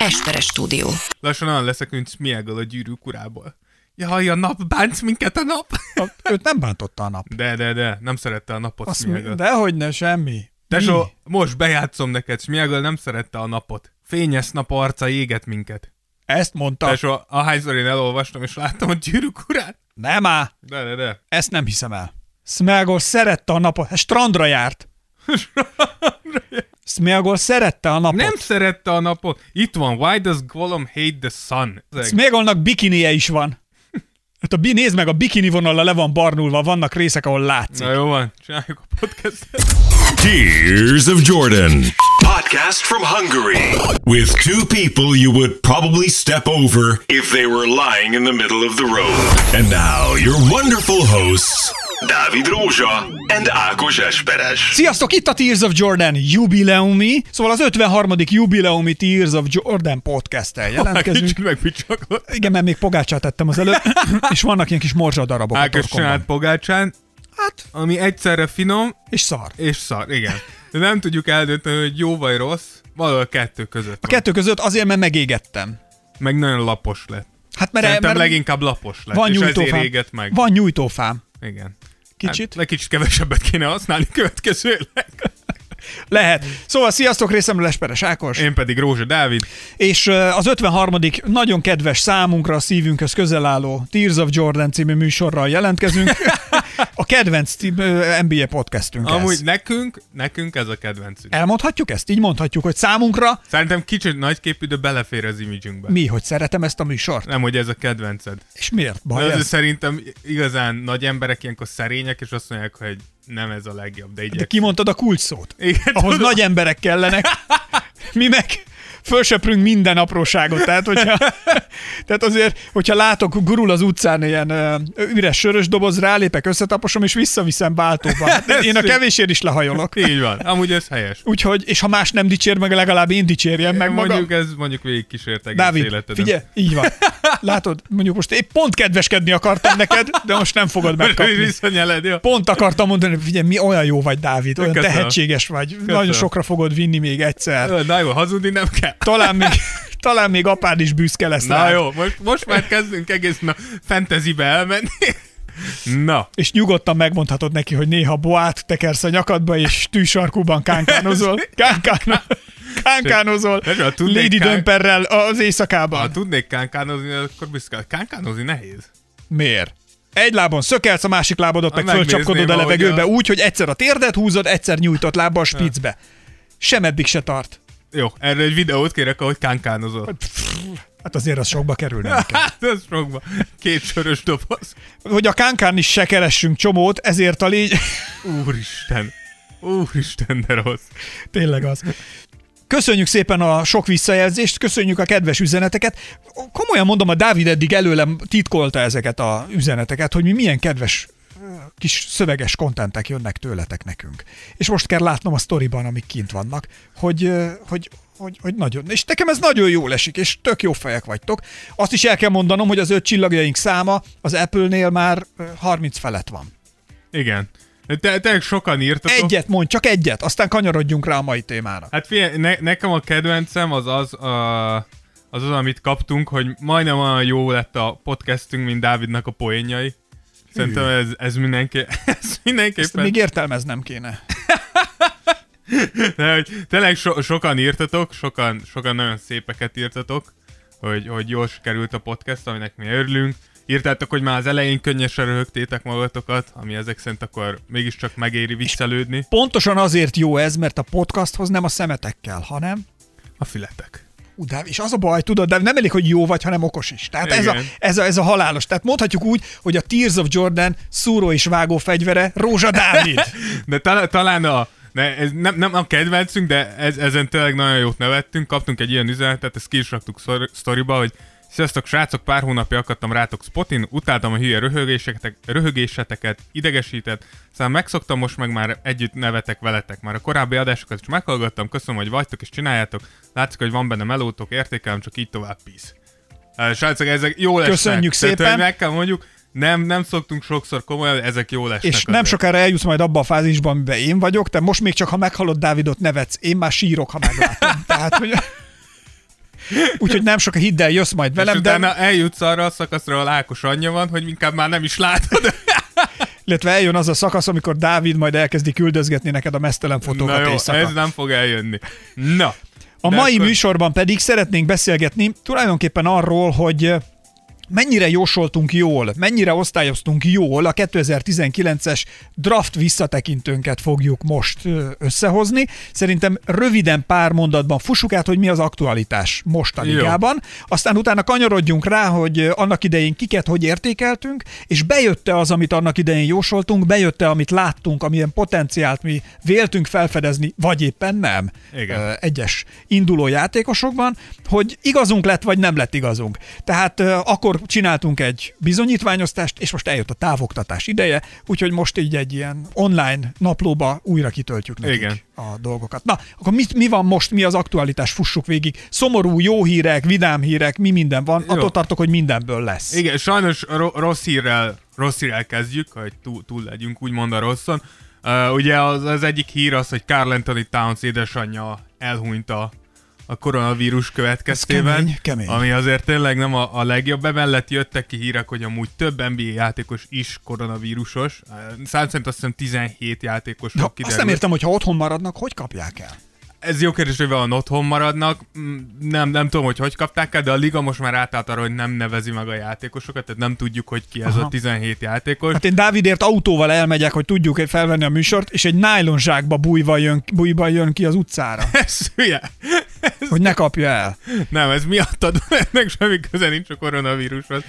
Esperes stúdió. Lassan olyan leszek, mint Smiagol a gyűrűk urából. Jaj, a nap, bánsz minket a nap? Őt nem bántotta a nap. De, de, de, nem szerette a napot Azt Smiagol. mi, dehogy ne, semmi. Tesó, Mi? most bejátszom neked, Smiagol nem szerette a napot. Fényes nap arca éget minket. Ezt mondta. Tesó, ahányszor én elolvastam, és láttam a gyűrűk urát. Nem á, De, de, de. ezt nem hiszem el. Smeagol szerette a napot. Hát strandra járt. Smeagol szerette a napot. Nem szerette a napot. Itt van, why does Gollum hate the sun? Smeagolnak bikinie is van. Hát a, bi- nézd meg, a bikini vonalla le van barnulva, vannak részek, ahol látszik. Na jó van, csináljuk a podcastet. Tears of Jordan. Podcast from Hungary. With two people you would probably step over if they were lying in the middle of the road. And now, your wonderful hosts, Dávid Rózsa and Ákos Esperes. Sziasztok, itt a Tears of Jordan jubileumi, szóval az 53. jubileumi Tears of Jordan podcast-tel jelentkezünk. Kicsit megbicsaklott. Igen, mert még pogácsát tettem az előtt, és vannak ilyen kis morzsadarabok a Ákos csinált pogácsán, Hát, ami egyszerre finom és szar. és szar, igen. De nem tudjuk eldönteni, hogy jó vagy rossz, valahol a kettő között A van. kettő között azért, mert megégettem. Meg nagyon lapos lett. Hát mert, Szerintem mert leginkább lapos lett, van és ezért nyújtófám. égett meg. Van nyújtófám. Igen. Kicsit? Hát, kicsit kevesebbet kéne használni következőleg. Lehet. Szóval sziasztok, részemről Esperes Ákos. Én pedig Rózsa Dávid. És az 53. nagyon kedves számunkra a szívünkhöz közel álló Tears of Jordan című műsorral jelentkezünk. A kedvenc NBA podcastünk Amúgy ez. nekünk, nekünk ez a kedvencünk. Elmondhatjuk ezt? Így mondhatjuk, hogy számunkra Szerintem kicsit nagyképű, de belefér az imidzsünkbe. mi, hogy szeretem ezt a műsort? Nem, hogy ez a kedvenced. És miért De baj ez? szerintem igazán nagy emberek ilyenkor szerények, és azt mondják, hogy nem ez a legjobb, de De igyekszem. kimondtad a kulcs szót. Igen, Ahhoz tudom. nagy emberek kellenek. Mi meg fölsöprünk minden apróságot. Tehát, hogyha, tehát azért, hogyha látok, gurul az utcán ilyen üres sörös doboz, rálépek, összetaposom, és visszaviszem váltóba. Hát én a kevésért is lehajolok. Így van. Amúgy ez helyes. Úgyhogy, és ha más nem dicsér meg, legalább én dicsérjem meg magam. mondjuk ez mondjuk végig kísért egész Dávid, életeden. figyelj, így van. Látod, mondjuk most épp pont kedveskedni akartam neked, de most nem fogod megkapni. Visszanyeled, jó? Pont akartam mondani, hogy figyelj, mi olyan jó vagy, Dávid, olyan Köszönöm. tehetséges vagy, nagyon sokra fogod vinni még egyszer. Na jó, hazudni nem kell. Talán még, talán még apád is büszke lesz Na rád. jó, most, most már kezdünk egészen a fantasybe elmenni. Na, És nyugodtan megmondhatod neki, hogy néha boát tekersz a nyakadba, és tűsarkúban kánkánozol. Kánkán, kánkánozol tudnék Lady kán- Dömperrel az éjszakában. ha tudnék kánkánozni, akkor büszke. Kánkánozni nehéz. Miért? Egy lábon szökelsz, a másik lábadat meg fölcsapkodod a levegőbe a- úgy, hogy egyszer a térdet húzod, egyszer nyújtott lábbal a spicbe. Sem eddig se tart. Jó, erre egy videót kérek, ahogy kánkánozol. Hát azért az sokba kerülne nekem. Hát ez sokba. Két sörös doboz. Hogy a kánkán is se keressünk csomót, ezért a légy... Úristen. Úristen, de rossz. Tényleg az. Köszönjük szépen a sok visszajelzést, köszönjük a kedves üzeneteket. Komolyan mondom, a Dávid eddig előlem titkolta ezeket a üzeneteket, hogy mi milyen kedves kis szöveges kontentek jönnek tőletek nekünk. És most kell látnom a sztoriban, amik kint vannak, hogy, hogy, hogy, hogy nagyon, és nekem ez nagyon jól esik, és tök jó fejek vagytok. Azt is el kell mondanom, hogy az öt csillagjaink száma az Apple-nél már ö, 30 felett van. Igen. Te, te sokan írtatok. Egyet mondj, csak egyet, aztán kanyarodjunk rá a mai témára. Hát figyelj, ne, nekem a kedvencem az az, a, az az, amit kaptunk, hogy majdnem olyan jó lett a podcastünk, mint Dávidnak a poénjai. Szerintem ez, ez, mindenki, ez Ezt mindenképpen... még értelmeznem kéne. De, hogy tényleg so, sokan írtatok, sokan, sokan nagyon szépeket írtatok, hogy, hogy jól sikerült a podcast, aminek mi örülünk. Írtátok, hogy már az elején könnyesen röhögtétek magatokat, ami ezek szerint akkor mégiscsak megéri viccelődni. Pontosan azért jó ez, mert a podcasthoz nem a szemetek kell, hanem A filetek. Ú, de, és az a baj, tudod, de nem elég, hogy jó vagy, hanem okos is. Tehát ez a, ez, a, ez a halálos. Tehát mondhatjuk úgy, hogy a Tears of Jordan szúró és vágó fegyvere Rózsa Dávid. De tal- talán a, ne, ez nem, nem a kedvencünk, de ez, ezen tényleg nagyon jót nevettünk. Kaptunk egy ilyen üzenetet, ezt ki is raktuk szor- sztoriba, hogy Sziasztok, srácok, pár hónapja akadtam rátok Spotin, utáltam a hülye röhögéseteket, röhögéseteket, idegesített, aztán megszoktam, most meg már együtt nevetek veletek. Már a korábbi adásokat is meghallgattam, köszönöm, hogy vagytok és csináljátok. Látszik, hogy van benne melótok, értékelem, csak így tovább, peace. Uh, Srácok, ezek jó lesznek. Köszönjük Tehát, szépen. meg kell mondjuk, nem, nem szoktunk sokszor komolyan, de ezek jó lesznek. és nem azért. sokára eljutsz majd abba a fázisba, amiben én vagyok, te most még csak ha meghallod Dávidot nevetsz, én már sírok, ha meglátom. Tehát, hogy úgyhogy nem sok hidd el, jössz majd És velem, de utána eljutsz arra a szakaszra, ahol Ákos anyja van, hogy inkább már nem is látod. illetve eljön az a szakasz, amikor Dávid majd elkezdi küldözgetni neked a mesztelen Na fotókat jó, éjszaka. ez nem fog eljönni. Na. A mai akkor- műsorban pedig szeretnénk beszélgetni tulajdonképpen arról, hogy mennyire jósoltunk jól, mennyire osztályoztunk jól, a 2019-es draft visszatekintőnket fogjuk most összehozni. Szerintem röviden pár mondatban fussuk át, hogy mi az aktualitás most a Jó. ligában. Aztán utána kanyarodjunk rá, hogy annak idején kiket hogy értékeltünk, és bejötte az, amit annak idején jósoltunk, bejötte, amit láttunk, amilyen potenciált mi véltünk felfedezni, vagy éppen nem Igen. Egyes induló játékosokban, hogy igazunk lett, vagy nem lett igazunk. Tehát akkor csináltunk egy bizonyítványosztást, és most eljött a távoktatás ideje, úgyhogy most így egy ilyen online naplóba újra kitöltjük nekik Igen. a dolgokat. Na, akkor mit, mi van most, mi az aktualitás, fussuk végig. Szomorú, jó hírek, vidám hírek, mi minden van. Jó. Attól tartok, hogy mindenből lesz. Igen, sajnos ro- rossz hírrel, rossz hírrel kezdjük, hogy túl, túl legyünk, úgymond a rosszon. Uh, ugye az, az egyik hír az, hogy Carl Anthony Towns édesanyja elhunyt a, a koronavírus következtében. kemény, kemény. Ami azért tényleg nem a, a legjobb. Emellett jöttek ki hírek, hogy amúgy több NBA játékos is koronavírusos. Szám szerint azt hiszem 17 játékos De azt nem értem, hogy ha otthon maradnak, hogy kapják el? Ez jó kérdés, hogy van otthon maradnak. Mm, Nem, nem tudom, hogy hogy kapták el, de a liga most már átállt arra, hogy nem nevezi meg a játékosokat, tehát nem tudjuk, hogy ki ez Aha. a 17 játékos. Hát én Dávidért autóval elmegyek, hogy tudjuk felvenni a műsort, és egy nylon zsákba bújva jön, bújva jön ki az utcára, Ez hülye. Hogy ne kapja el. Nem, ez miattad ennek semmi köze nincs a koronavírushoz.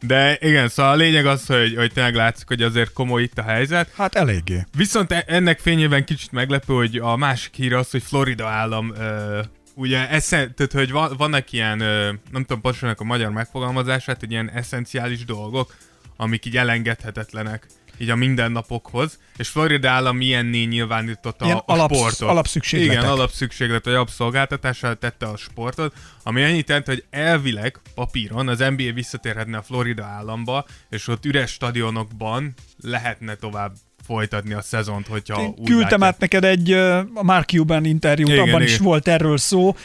De igen, szóval a lényeg az, hogy, hogy tényleg látszik, hogy azért komoly itt a helyzet. Hát eléggé. Viszont e- ennek fényében kicsit meglepő, hogy a másik hír az, hogy Florida állam ö, ugye, esze, tehát, hogy van, vannak ilyen, ö, nem tudom pontosan a magyar megfogalmazását, hogy ilyen eszenciális dolgok, amik így elengedhetetlenek így a mindennapokhoz, és Florida állam ilyenné nyilvánította Ilyen a, a alapsz- sportot. alapszükségletek. Igen, alapszükséglet, vagy alapszolgáltatással tette a sportot, ami annyit jelent, hogy elvileg papíron az NBA visszatérhetne a Florida államba, és ott üres stadionokban lehetne tovább folytatni a szezont, hogyha Én úgy küldtem látják. át neked egy a Mark Cuban interjút, Igen, abban is igen. volt erről szó,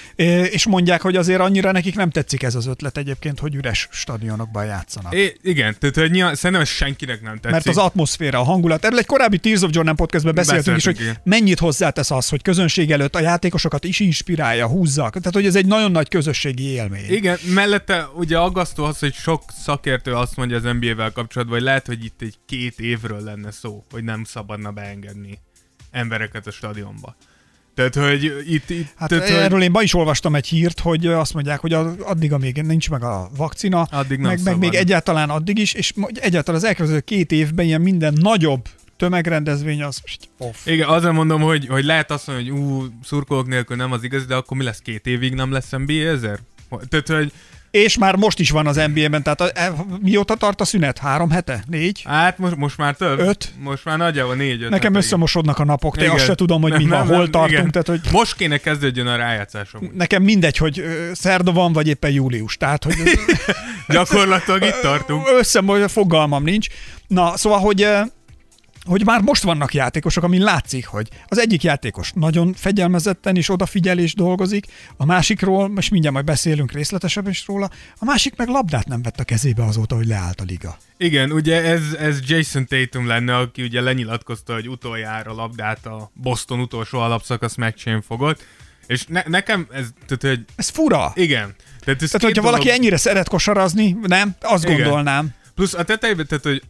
és mondják, hogy azért annyira nekik nem tetszik ez az ötlet egyébként, hogy üres stadionokban játszanak. É, igen, tehát hogy nyilván, szerintem ez senkinek nem tetszik. Mert az atmoszféra, a hangulat. Erről egy korábbi Tears of Jordan podcastben beszéltünk is, hogy igen. mennyit hozzátesz az, hogy közönség előtt a játékosokat is inspirálja, húzza. Tehát, hogy ez egy nagyon nagy közösségi élmény. Igen, mellette ugye aggasztó az, hogy sok szakértő azt mondja az NBA-vel kapcsolatban, hogy lehet, hogy itt egy két évről lenne szó, hogy nem szabadna beengedni embereket a stadionba. Tehát, hogy itt... itt Hát tehát, erről hogy én ma is olvastam egy hírt, hogy azt mondják, hogy addig, amíg nincs meg a vakcina, Addig meg, meg még egyáltalán addig is, és egyáltalán az elkövetkező két évben ilyen minden nagyobb tömegrendezvény az off. Igen, azért mondom, hogy, hogy lehet azt mondani, hogy ú, szurkolók nélkül nem az igazi, de akkor mi lesz két évig, nem lesz NBA ezer? Tehát, hogy És már most is van az NBA-ben, tehát a, e, mióta tart a szünet? Három hete? Négy? hát most, most már több. Öt? Most már nagyjából négy, öt. Nekem hete, összemosodnak a napok, te Igen. azt se tudom, hogy Nem, mi van, nem, hol nem, tartunk, igen. tehát hogy Most kéne kezdődjön a rájátszásom. nekem mindegy, hogy szerda van, vagy éppen július, tehát hogy Gyakorlatilag itt tartunk. össze fogalmam nincs. Na, szóval, hogy hogy már most vannak játékosok, amin látszik, hogy az egyik játékos nagyon fegyelmezetten és odafigyel és dolgozik, a másikról, most mindjárt majd beszélünk részletesebben is róla, a másik meg labdát nem vett a kezébe azóta, hogy leállt a liga. Igen, ugye ez, ez Jason Tatum lenne, aki ugye lenyilatkozta, hogy utoljára labdát a Boston utolsó alapszakasz meccsén fogott, és ne, nekem ez, tehát, hogy Ez fura. igen. Tehát, ez Tehát, hogyha valaki dolog- ennyire szeret kosarazni, nem? Azt Igen. gondolnám. Plusz a tetejében, tehát, hogy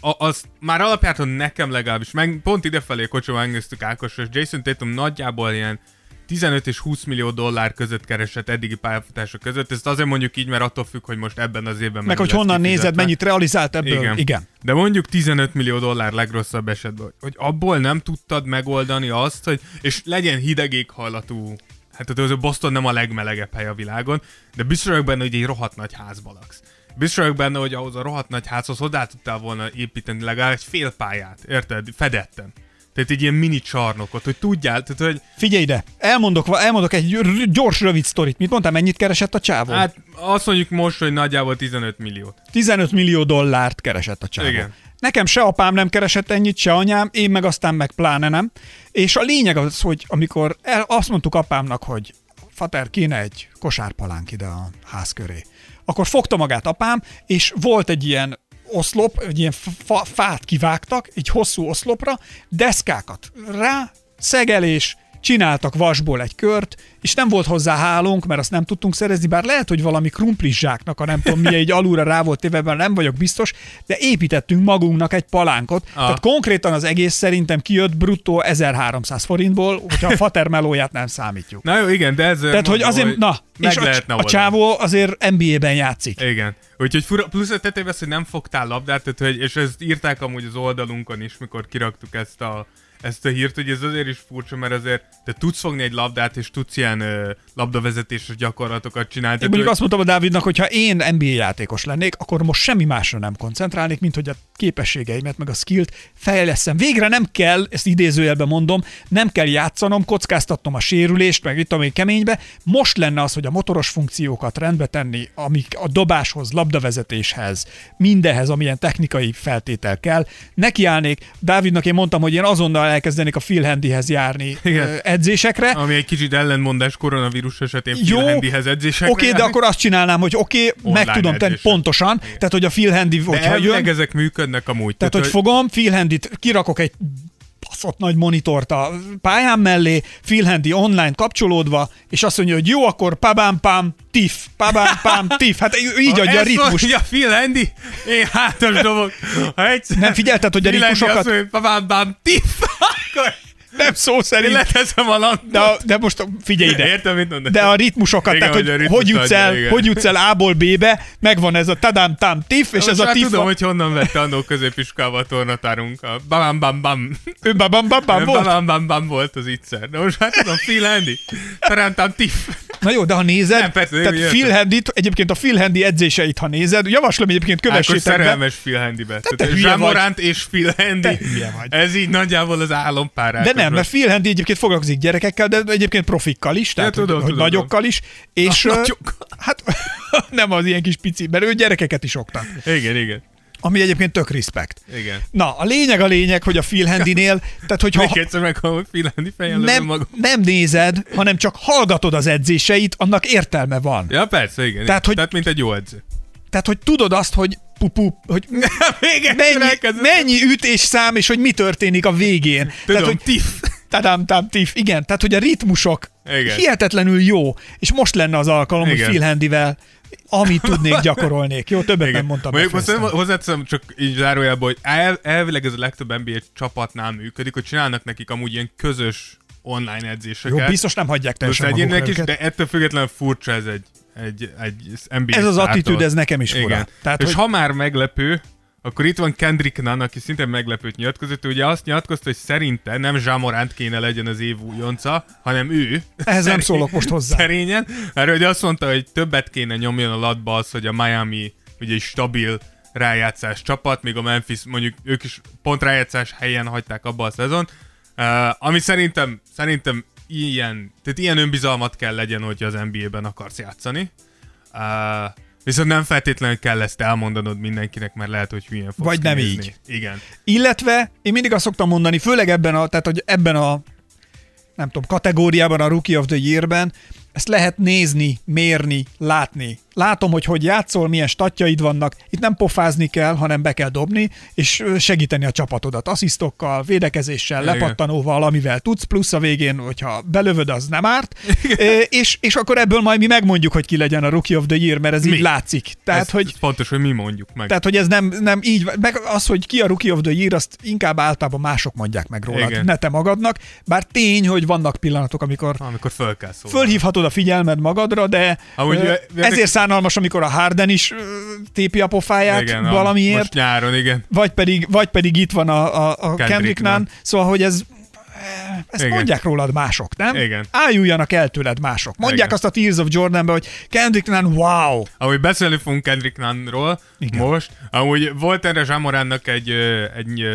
a, az már alapjáton nekem legalábbis, meg pont idefelé kocsival megnéztük Ákos, és Jason Tatum nagyjából ilyen 15 és 20 millió dollár között keresett eddigi pályafutása között. Ezt azért mondjuk így, mert attól függ, hogy most ebben az évben Meg hogy honnan nézed, kifizetve. mennyit realizált ebből. Igen. Igen. De mondjuk 15 millió dollár legrosszabb esetben, hogy- abból nem tudtad megoldani azt, hogy és legyen hideg éghajlatú, hát az a Boston nem a legmelegebb hely a világon, de biztos vagyok benne, hogy egy rohadt nagy házba laksz. Biztos vagyok benne, hogy ahhoz a rohadt nagy házhoz hozzá tudtál volna építeni legalább egy fél pályát, érted? Fedetten. Tehát egy ilyen mini csarnokot, hogy tudjál, tehát hogy Figyelj ide, elmondok, elmondok egy gyors, rövid sztorit. Mit mondtam, mennyit keresett a csávó? hát azt mondjuk most, hogy nagyjából 15 milliót. 15 millió dollárt keresett a csávó. Igen. Nekem se apám nem keresett ennyit, se anyám, én meg aztán meg pláne nem. És a lényeg az, hogy amikor el, azt mondtuk apámnak, hogy fater, kéne egy kosárpalánk ide a ház köré. Akkor fogta magát apám, és volt egy ilyen oszlop, egy ilyen fa, fát kivágtak, egy hosszú oszlopra, deszkákat rá, szegelés, csináltak vasból egy kört, és nem volt hozzá hálónk, mert azt nem tudtunk szerezni, bár lehet, hogy valami krumplis zsáknak, a nem tudom mi, egy alulra rá volt téve, nem vagyok biztos, de építettünk magunknak egy palánkot. Ah. Tehát konkrétan az egész szerintem kijött bruttó 1300 forintból, hogyha a fatermelóját nem számítjuk. Na jó, igen, de ez... Tehát, mondom, hogy azért, hogy na, és a, a csávó azért NBA-ben játszik. Igen. Úgyhogy fura, plusz a tetejében hogy nem fogtál labdát, tehát, hogy, és ezt írták amúgy az oldalunkon is, mikor kiraktuk ezt a ezt a hírt, hogy ez azért is furcsa, mert azért te tudsz fogni egy labdát, és tudsz ilyen ö, labdavezetéses gyakorlatokat csinálni. Én mondjuk azt mondtam a Dávidnak, hogy ha én NBA játékos lennék, akkor most semmi másra nem koncentrálnék, mint hogy a képességeimet, meg a skillt fejleszem. Végre nem kell, ezt idézőjelben mondom, nem kell játszanom, kockáztatnom a sérülést, meg itt a keménybe. Most lenne az, hogy a motoros funkciókat rendbe tenni, amik a dobáshoz, labdavezetéshez, mindenhez, amilyen technikai feltétel kell. Nekiállnék. Dávidnak én mondtam, hogy én azonnal elkezdenék a Phil Handyhez járni Igen. edzésekre. Ami egy kicsit ellenmondás koronavírus esetén Phil Handyhez edzésekre. Oké, de akkor azt csinálnám, hogy oké, okay, meg tudom tenni pontosan, Igen. tehát hogy a Phil Handy, hogyha de jön. ezek működnek amúgy. Tehát, tehát hogy, hogy fogom, Phil Handyt kirakok egy baszott nagy monitort a pályám mellé, Phil Handy online kapcsolódva, és azt mondja, hogy jó, akkor pabám pam, tif, pabám pam, tif. Hát így adja a ritmus. Ja, Phil Handy, én hátas dobok. Ha egyszer, Nem figyelted, hogy a ritmusokat... Azt mondja, pabám pam, tif, akkor nem szó szerint. Leteszem a lantot. De, de most figyelj ide. Értem, mit mondod. De a ritmusokat, igen, tehát hogy, hogy, jutsz el, igen. hogy jutsz el A-ból B-be, megvan ez a tadám tam tif, és ez a tif. tudom, hogy honnan vette annó középiskolában a tornatárunk. A bam bam bam. Ő bam bam bam bam volt? Bam bam bam volt az ígyszer. De most hát tudom, Phil Handy. Tadám tam tif. Na jó, de ha nézed, nem, persze, tehát Phil handy egyébként a Phil Handy edzéseit, ha nézed, javaslom egyébként kövessétek be. szerelmes Phil Handy-be. Zsámoránt és Phil Handy. Ez így nagyjából az álompárás. De nem, mert Phil Handy egyébként foglalkozik gyerekekkel, de egyébként profikkal is, tehát ja, tudom, hogy, tudom, nagyokkal is. És, Na, nagyok. Hát nem az ilyen kis pici, mert ő gyerekeket is oktat. Igen, igen. Ami egyébként tök respekt. Igen. Na, a lényeg a lényeg, hogy a Phil Handy-nél, tehát hogyha... Még egyszer meg, hogy Phil Handy nem, magam. nem nézed, hanem csak hallgatod az edzéseit, annak értelme van. Ja, persze, igen. Tehát, hogy, tehát mint egy jó edző. Tehát, hogy tudod azt, hogy pupu, hogy mennyi, mennyi ütés szám, és hogy mi történik a végén. Tudom, tehát, hogy tif. Tadám, tám, tif. Igen, tehát, hogy a ritmusok Igen. hihetetlenül jó, és most lenne az alkalom, Igen. hogy Phil Handyvel amit tudnék, gyakorolnék. Jó, többet Igen. nem mondtam. Mondjuk most hozzáteszem csak így zárójelben, hogy el, elvileg ez a legtöbb NBA csapatnál működik, hogy csinálnak nekik amúgy ilyen közös online edzéseket. Jó, biztos nem hagyják teljesen is, de ettől függetlenül furcsa ez egy, egy, egy NBA Ez az attitűd, ez nekem is fura. Tehát, És hogy... ha már meglepő, akkor itt van Kendrick Nunn, aki szintén meglepőt nyilatkozott. Ugye azt nyilatkozta, hogy szerinte nem Zsámoránt kéne legyen az év újonca, hanem ő. Ehhez nem szólok most hozzá. Szerényen, mert ugye azt mondta, hogy többet kéne nyomjon a latba az, hogy a Miami ugye egy stabil rájátszás csapat, míg a Memphis mondjuk ők is pont rájátszás helyen hagyták abba a szezon. Uh, ami szerintem, szerintem ilyen, tehát ilyen önbizalmat kell legyen, hogyha az NBA-ben akarsz játszani. Uh, Viszont nem feltétlenül kell ezt elmondanod mindenkinek, mert lehet, hogy hülyén fogsz Vagy nem nézni. így. Igen. Illetve én mindig azt szoktam mondani, főleg ebben a, tehát hogy ebben a nem tudom, kategóriában, a Rookie of the Year-ben, ezt lehet nézni, mérni, látni látom, hogy hogy játszol, milyen statjaid vannak, itt nem pofázni kell, hanem be kell dobni, és segíteni a csapatodat asszisztokkal, védekezéssel, Igen. lepattanóval, amivel tudsz, plusz a végén, hogyha belövöd, az nem árt, e, és, és akkor ebből majd mi megmondjuk, hogy ki legyen a Rookie of the Year, mert ez mi? így látszik. Tehát, ez, hogy, ez fontos, hogy mi mondjuk meg. Tehát, hogy ez nem, nem így, meg az, hogy ki a Rookie of the Year, azt inkább általában mások mondják meg rólad, Igen. ne te magadnak, bár tény, hogy vannak pillanatok, amikor, amikor föl kell szólni. Fölhívhatod a figyelmed magadra, de Ahogy, ezért szánalmas, amikor a Harden is tépi a pofáját igen, valamiért. Most nyáron, igen. Vagy pedig, vagy pedig itt van a, a, a Kendrick Nunn. Szóval, hogy ez ezt Igen. mondják rólad mások, nem? Igen. Ájuljanak el tőled mások. Mondják Igen. azt a Tears of Jordanbe, hogy Kendrick Nunn, wow! Ahogy beszélni fogunk Kendrick Nunnról Igen. most, amúgy volt erre Zsamoránnak egy, egy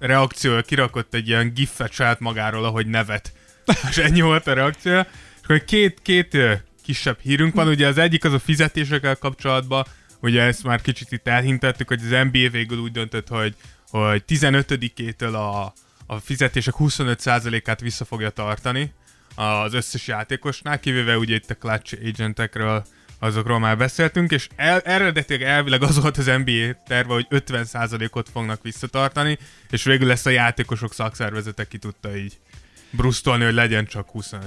reakció, kirakott egy ilyen giffet saját magáról, ahogy nevet. És ennyi volt a reakció. És akkor két, két kisebb hírünk van. Ugye az egyik az a fizetésekkel kapcsolatban, ugye ezt már kicsit itt elhintettük, hogy az NBA végül úgy döntött, hogy, hogy 15-től a, a fizetések 25%-át vissza fogja tartani, az összes játékosnál, kivéve ugye itt a clutch agentekről, azokról már beszéltünk, és el, eredetileg elvileg az volt az NBA terve, hogy 50%-ot fognak visszatartani, és végül ezt a játékosok szakszervezete ki tudta így brusztolni, hogy legyen csak 25%.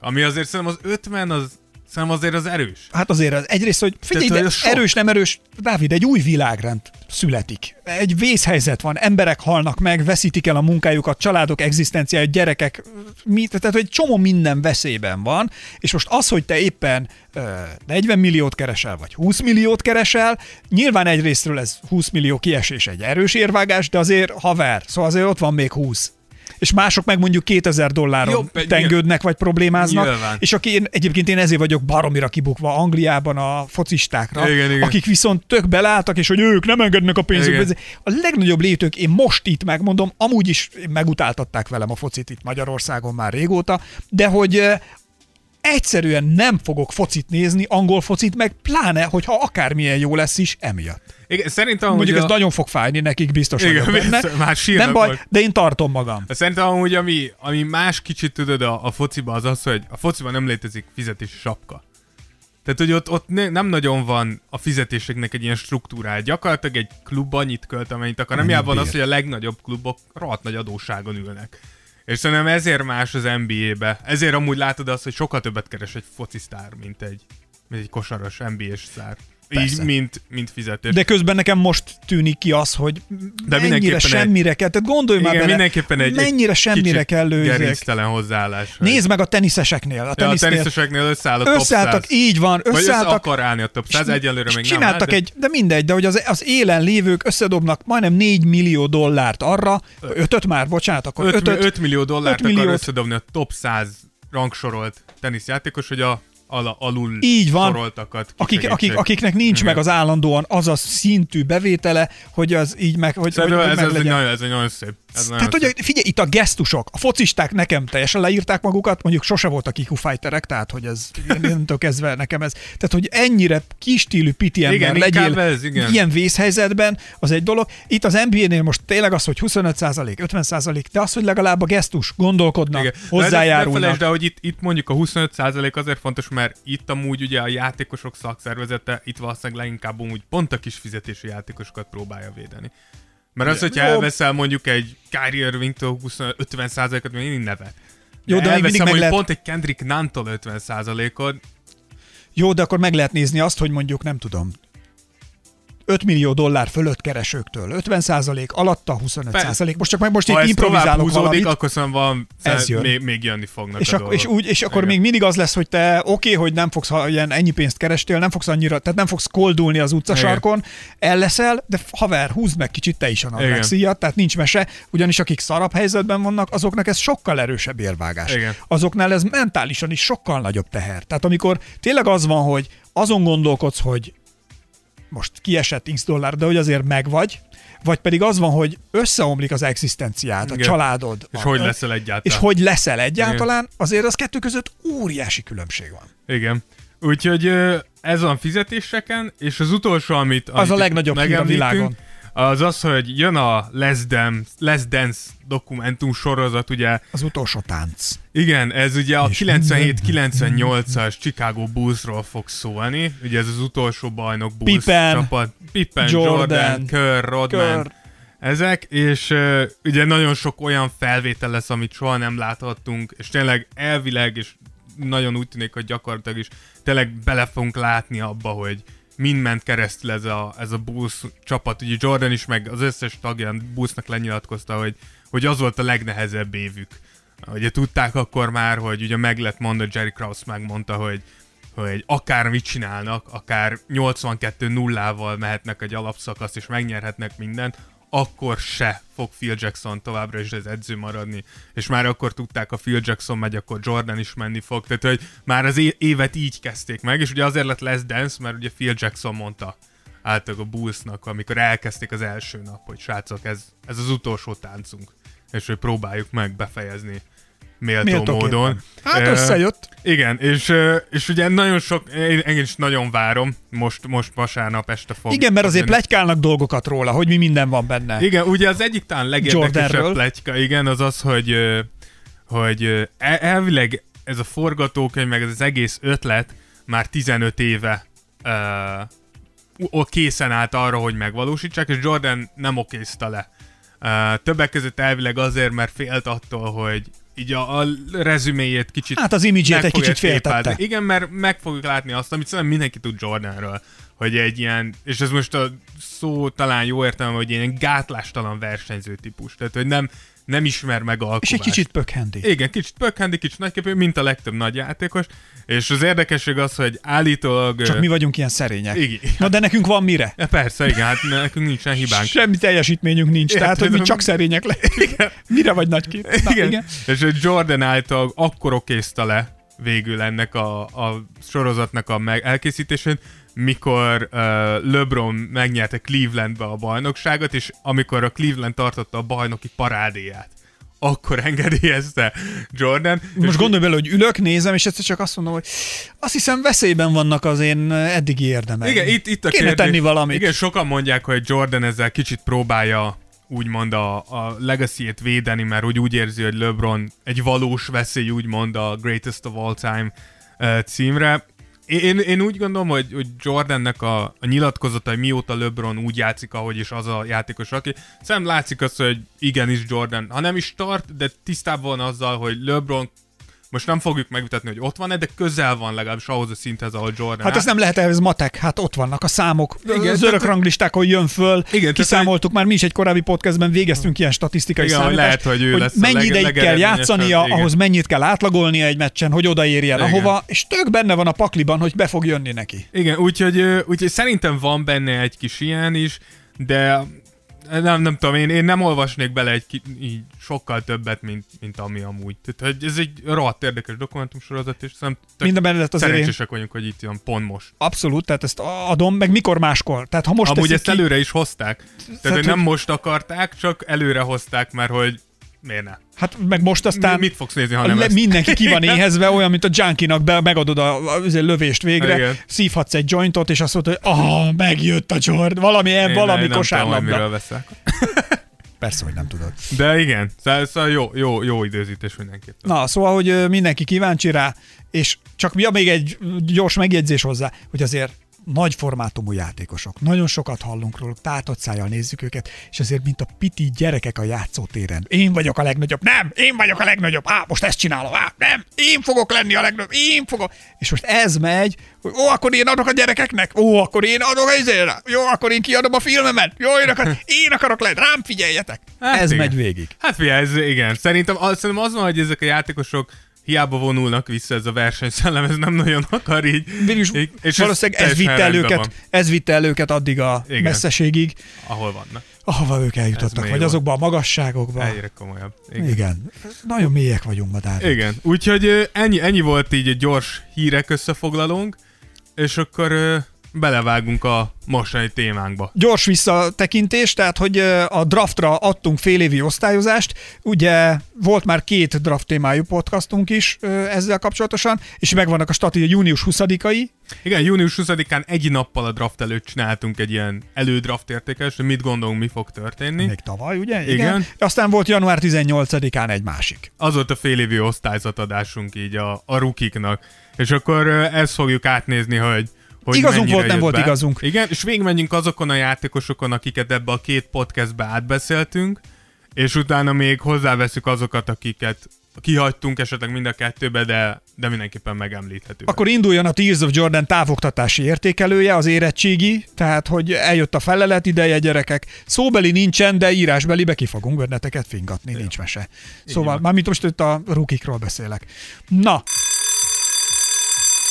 Ami azért szerintem az 50 az Szerintem azért az erős. Hát azért az egyrészt, hogy figyelj, Tehát, de hogy erős, nem erős, Dávid, egy új világrend születik. Egy vészhelyzet van, emberek halnak meg, veszítik el a munkájukat, családok egzisztenciája, gyerekek, mi, tehát hogy egy csomó minden veszélyben van, és most az, hogy te éppen ö, 40 milliót keresel, vagy 20 milliót keresel, nyilván egyrésztről ez 20 millió kiesés egy erős érvágás, de azért haver, szóval azért ott van még 20 és mások meg mondjuk 2000 dolláron egy- tengődnek, vagy problémáznak, Nyilván. és aki én, egyébként én ezért vagyok baromira kibukva Angliában a focistákra, Igen, igen. akik viszont tök belálltak, és hogy ők nem engednek a pénzükbe. Igen. A legnagyobb létők, én most itt megmondom, amúgy is megutáltatták velem a focit itt Magyarországon már régóta, de hogy egyszerűen nem fogok focit nézni, angol focit, meg pláne, hogyha akármilyen jó lesz is emiatt. Igen, szerintem Mondjuk ez a, nagyon fog fájni nekik, biztos Igen, benne. már Nem baj, majd. de én tartom magam. Szerintem amúgy, ami, ami más kicsit tudod a, a fociba, az az, hogy a fociban nem létezik fizetési sapka. Tehát, hogy ott, ott ne, nem nagyon van a fizetéseknek egy ilyen struktúrája. Gyakorlatilag egy klub annyit költ, amennyit akar. Nem van az, hogy a legnagyobb klubok rohadt nagy adóságon ülnek. És szerintem ezért más az NBA-be. Ezért amúgy látod azt, hogy sokkal többet keres egy focisztár, mint egy, mint egy kosaras NBA-s sztár. Így, mint, mint fizetés. De közben nekem most tűnik ki az, hogy mennyire mindenképpen egy- semmire kell. Tehát gondolj már Igen, bele, mindenképpen egy, mennyire egy semmire kell gerinctelen hozzáállás. Nézd meg a teniszeseknél. A Ja, a tenisznél teniszeseknél összeáll a top összeálltak, 100. így van, Vagy össze összeálltak. akar állni a top 100, egyelőre még nem csináltak áll, de- egy, de mindegy, de hogy az, az élen lévők összedobnak majdnem 4 millió dollárt arra, ötöt már, bocsánat, akkor 5, ötöt, 5 millió dollárt öt akar milliót. összedobni a top 100 rangsorolt teniszjátékos, hogy a ala, alul Így van. soroltakat akik, akik, akiknek nincs Igen. meg az állandóan az a szintű bevétele, hogy az így meg, hogy, Szerintem hogy ez, meg ez, egy nagyon, ez egy nagyon szép. Ez nagyon Tehát, szép. hogy figyelj, itt a gesztusok, a focisták nekem teljesen leírták magukat, mondjuk sose voltak IQ fighterek, tehát hogy ez innentől kezdve nekem ez. Tehát, hogy ennyire kis stílű piti ember Igen, legyél ez, igen. ilyen vészhelyzetben, az egy dolog. Itt az NBA-nél most tényleg az, hogy 25% 50 de az, hogy legalább a gesztus, gondolkodnak, Igen. hozzájárulnak. Ne felejtsd el, hogy itt, itt mondjuk a 25% azért fontos, mert itt amúgy ugye a játékosok szakszervezete itt valószínűleg leginkább úgy pont a kis fizetési játékosokat próbálja védeni. Mert az, hogyha elveszel mondjuk egy Kyrie Irving-től 50%-ot, még mindig nevet. Jó, de még mindig elveszem, meg lehet- pont egy Kendrick Nantól 50%-ot, Jó, de akkor meg lehet nézni azt, hogy mondjuk nem tudom, 5 millió dollár fölött keresőktől, 50% alatta 25 Persze. Most csak meg most itt ha tovább improvizálok húzódik, valamit. akkor szerintem van, Ez jön. még, még jönni fognak És, a ak- és, úgy, és akkor Igen. még mindig az lesz, hogy te oké, okay, hogy nem fogsz ha ilyen ennyi pénzt kerestél, nem fogsz annyira, tehát nem fogsz koldulni az utcasarkon, el leszel, de haver, húzd meg kicsit te is a Igen. szíjat, tehát nincs mese, ugyanis akik szarabb helyzetben vannak, azoknak ez sokkal erősebb érvágás. Igen. Azoknál ez mentálisan is sokkal nagyobb teher. Tehát amikor tényleg az van, hogy azon gondolkodsz, hogy most kiesett x dollár, de hogy azért megvagy, vagy pedig az van, hogy összeomlik az egzisztenciád, a Igen. családod. És a, hogy leszel egyáltalán. és hogy leszel egyáltalán, azért az kettő között óriási különbség van. Igen. Úgyhogy ez van fizetéseken, és az utolsó, amit, amit a itt legnagyobb hír a világon. Az az, hogy jön a Less Dance, Less Dance dokumentum sorozat, ugye, Az utolsó tánc. igen, ez ugye a És 97-98-as Chicago Bullsról fog szólni, ugye ez az utolsó bajnok Bulls Pippen, csapat, Pippen, Jordan, Jordan, Kerr, Rodman, Kerr. ezek, és uh, ugye nagyon sok olyan felvétel lesz, amit soha nem láthattunk, és tényleg elvileg, és nagyon úgy tűnik, hogy gyakorlatilag is tényleg bele fogunk látni abba, hogy mind ment keresztül ez a, ez a Bulls csapat. Ugye Jordan is, meg az összes tagja Bullsnak lenyilatkozta, hogy, hogy az volt a legnehezebb évük. Ugye tudták akkor már, hogy ugye meg lett mondani, Jerry Krause megmondta, hogy hogy akár mit csinálnak, akár 82 nullával mehetnek egy alapszakaszt és megnyerhetnek mindent, akkor se fog Phil Jackson továbbra is az edző maradni. És már akkor tudták, ha Phil Jackson megy, akkor Jordan is menni fog. Tehát, hogy már az évet így kezdték meg, és ugye azért lett Less Dance, mert ugye Phil Jackson mondta általában a Bullsnak, amikor elkezdték az első nap, hogy srácok, ez, ez az utolsó táncunk, és hogy próbáljuk meg befejezni méltó, Méltóképpen. módon. Hát Ö, összejött. igen, és, és ugye nagyon sok, én, is nagyon várom, most, most vasárnap este fog. Igen, mert azért jönni. plegykálnak dolgokat róla, hogy mi minden van benne. Igen, ugye az egyik talán legérdekesebb Jordanről. pletyka, igen, az az, hogy, hogy el- elvileg ez a forgatókönyv, meg ez az egész ötlet már 15 éve uh, készen állt arra, hogy megvalósítsák, és Jordan nem okézta le. Uh, többek között elvileg azért, mert félt attól, hogy így a, a rezüméjét kicsit Hát az imidzsét egy kicsit féltette. Igen, mert meg fogjuk látni azt, amit szerintem mindenki tud Jordanről, hogy egy ilyen, és ez most a szó talán jó értelme, hogy ilyen gátlástalan versenyző típus. Tehát, hogy nem, nem ismer meg alkovást. És egy kicsit pökhendi. Igen, kicsit pökhendi, kicsit nagyképű, mint a legtöbb nagy játékos. És az érdekesség az, hogy állítólag... Csak mi vagyunk ilyen szerények. Igen. Na de nekünk van mire? Ja, persze, igen, hát nekünk nincsen hibánk. Semmi teljesítményünk nincs, Igen, tehát hogy mi csak szerények lehetünk. Mire vagy nagy kép? Na, igen. igen. És hogy Jordan által akkor okézta le végül ennek a, a sorozatnak a meg elkészítésén, mikor uh, LeBron megnyerte Clevelandbe a bajnokságot, és amikor a Cleveland tartotta a bajnoki parádéját, akkor engedélyezte Jordan. Most gondolj bele, hogy ülök, nézem, és egyszer csak azt mondom, hogy azt hiszem veszélyben vannak az én eddigi érdemeim. Igen, itt, itt a Kéne kérdés. tenni valamit. Igen, sokan mondják, hogy Jordan ezzel kicsit próbálja úgymond a, a legacy-ét védeni, mert úgy, úgy érzi, hogy LeBron egy valós veszély, úgymond a Greatest of All Time címre. Én, én úgy gondolom, hogy, hogy Jordannek a, a nyilatkozata, hogy mióta LeBron úgy játszik, ahogy is az a játékos, aki szem látszik az, hogy igenis Jordan, ha nem is tart, de tisztában van azzal, hogy LeBron most nem fogjuk megvitatni, hogy ott van-e, de közel van legalábbis ahhoz a szinthez, ahol Jordan Hát ez nem lehet, ez matek, hát ott vannak a számok, Igen, az örök ranglistákon jön föl, Igen, kiszámoltuk, már mi is egy korábbi podcastben végeztünk ilyen statisztikai Igen, hogy számítást, lehet, hogy ő lesz a mennyi ideig kell játszania, igen. ahhoz mennyit kell átlagolnia egy meccsen, hogy odaérjen Igen. ahova, és tök benne van a pakliban, hogy be fog jönni neki. Igen, úgyhogy, úgyhogy szerintem van benne egy kis ilyen is, de nem, nem tudom, én, én nem olvasnék bele egy így sokkal többet, mint, mint ami amúgy. Tehát, hogy ez egy rohadt érdekes dokumentumsorozat, és szerintem Minden mellett azért én szerencsések vagyunk, hogy itt van pont most. abszolút, tehát ezt adom, meg mikor máskor. Tehát ha most Amúgy ezt ki, előre is hozták. Tehát, Tehát, hogy nem hogy- most akarták, csak előre hozták, mert hogy miért ne? hát meg most aztán Mit fogsz nézni, ha nem le, ezt? mindenki ki van éhezve, olyan, mint a junkinak, be, megadod a, a, lövést végre, Igen. szívhatsz egy jointot, és azt mondod, hogy ah, megjött a Jordan, valami, Én valami nem hogy kosárlabda. beszélek. Persze, hogy nem tudod. De igen, szóval, szóval jó, jó, jó időzítés mindenképpen. Na, szóval, hogy mindenki kíváncsi rá, és csak ja, még egy gyors megjegyzés hozzá, hogy azért nagy formátumú játékosok. Nagyon sokat hallunk róluk, tátott szájjal nézzük őket, és azért, mint a piti gyerekek a játszótéren. Én vagyok a legnagyobb, nem, én vagyok a legnagyobb, á, most ezt csinálom, á, nem, én fogok lenni a legnagyobb, én fogok. És most ez megy, hogy ó, akkor én adok a gyerekeknek, ó, akkor én adok a izére, jó, akkor én kiadom a filmemet, jó, én, akar, én akarok lenni, rám figyeljetek. Hát ez igen. megy végig. Hát figyelj, ez igen. Szerintem, az, szerintem az van, hogy ezek a játékosok hiába vonulnak vissza ez a versenyszellem, ez nem nagyon akar így. Végülis így- és valószínűleg ez teljesen vitte, el rendben őket, van, ez vitte el őket addig a Igen. messzeségig, ahol vannak. ahova ők Ez eljutottak, vagy volt. azokba a magasságokba. Egyre komolyabb. Igen. Igen. Nagyon mélyek vagyunk ma, Dávid. Igen. Úgyhogy ennyi, ennyi volt így egy gyors hírek összefoglalónk, és akkor belevágunk a mostani témánkba. Gyors visszatekintés, tehát hogy a draftra adtunk félévi osztályozást, ugye volt már két draft témájú podcastunk is ezzel kapcsolatosan, és megvannak a stati június 20-ai, Igen, június 20-án egy nappal a draft előtt csináltunk egy ilyen elődraft értékelést, hogy mit gondolunk, mi fog történni. még tavaly, ugye? Igen. Aztán volt január 18-án egy másik. az volt a félévi osztályzatadásunk így a, a rukiknak. És akkor ezt fogjuk átnézni, hogy hogy Igazunk volt, nem volt be. igazunk. Igen, és végigmenjünk azokon a játékosokon, akiket ebbe a két podcastbe átbeszéltünk, és utána még hozzáveszünk azokat, akiket kihagytunk esetleg mind a kettőbe, de, de mindenképpen megemlíthetők. Akkor induljon a Tears of Jordan távoktatási értékelője, az érettségi, tehát hogy eljött a felelet ideje, gyerekek. Szóbeli nincsen, de írásbelibe ki fogunk benneteket fingatni, nincs mese. Szóval, mármint most itt a rukikról beszélek. Na,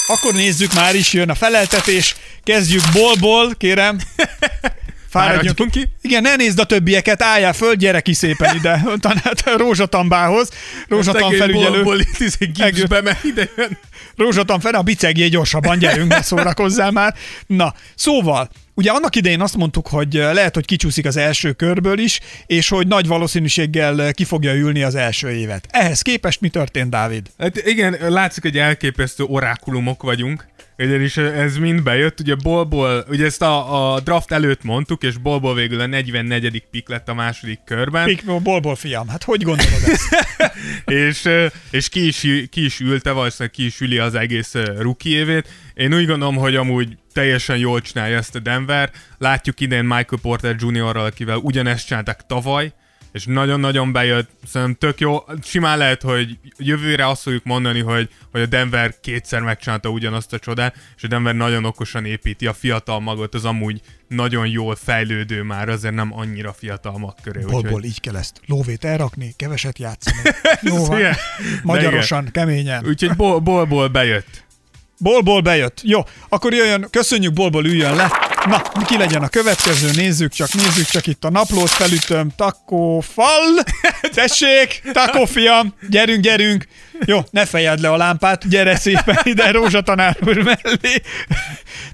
akkor nézzük, már is jön a feleltetés. Kezdjük bolból, kérem. Fáradjunk ki. Igen, ne nézd a többieket, álljál föl, gyere ki szépen ide, tanát rózsatambához. Rózsatan felügyelő. Ból, izé gipsbe, mert ide jön. Rózsatam fel, a bicegjé gyorsabban, gyerünk, ne szórakozzál már. Na, szóval, Ugye annak idején azt mondtuk, hogy lehet, hogy kicsúszik az első körből is, és hogy nagy valószínűséggel ki fogja ülni az első évet. Ehhez képest mi történt, Dávid? Hát igen, látszik, hogy elképesztő orákulumok vagyunk, ugyanis ez mind bejött, ugye Bolból, ugye ezt a, a draft előtt mondtuk, és Bolból végül a 44. pick lett a második körben. Pick, Bolból fiam, hát hogy gondolod ezt? és, és ki, is, ki is ülte, valószínűleg ki is üli az egész rookie évét. Én úgy gondolom, hogy amúgy teljesen jól csinálja ezt a Denver. Látjuk idén Michael Porter Jr.-ral, akivel ugyanezt csinálták tavaly, és nagyon-nagyon bejött, szerintem tök jó. Simán lehet, hogy jövőre azt fogjuk mondani, hogy, hogy a Denver kétszer megcsinálta ugyanazt a csodát, és a Denver nagyon okosan építi a fiatal magot, az amúgy nagyon jól fejlődő már, azért nem annyira fiatal mag köré. Bolból úgyhogy... így kell ezt lóvét elrakni, keveset játszani. Jó van. Magyarosan, keményen. Úgyhogy bolból bejött. Bolból bejött. Jó, akkor jöjjön, köszönjük, bolból üljön le. Na, ki legyen a következő, nézzük csak, nézzük csak itt a naplót, felütöm, takó fal, tessék, takó fiam, gyerünk, gyerünk. Jó, ne fejed le a lámpát, gyere szépen ide rózsatanár úr mellé.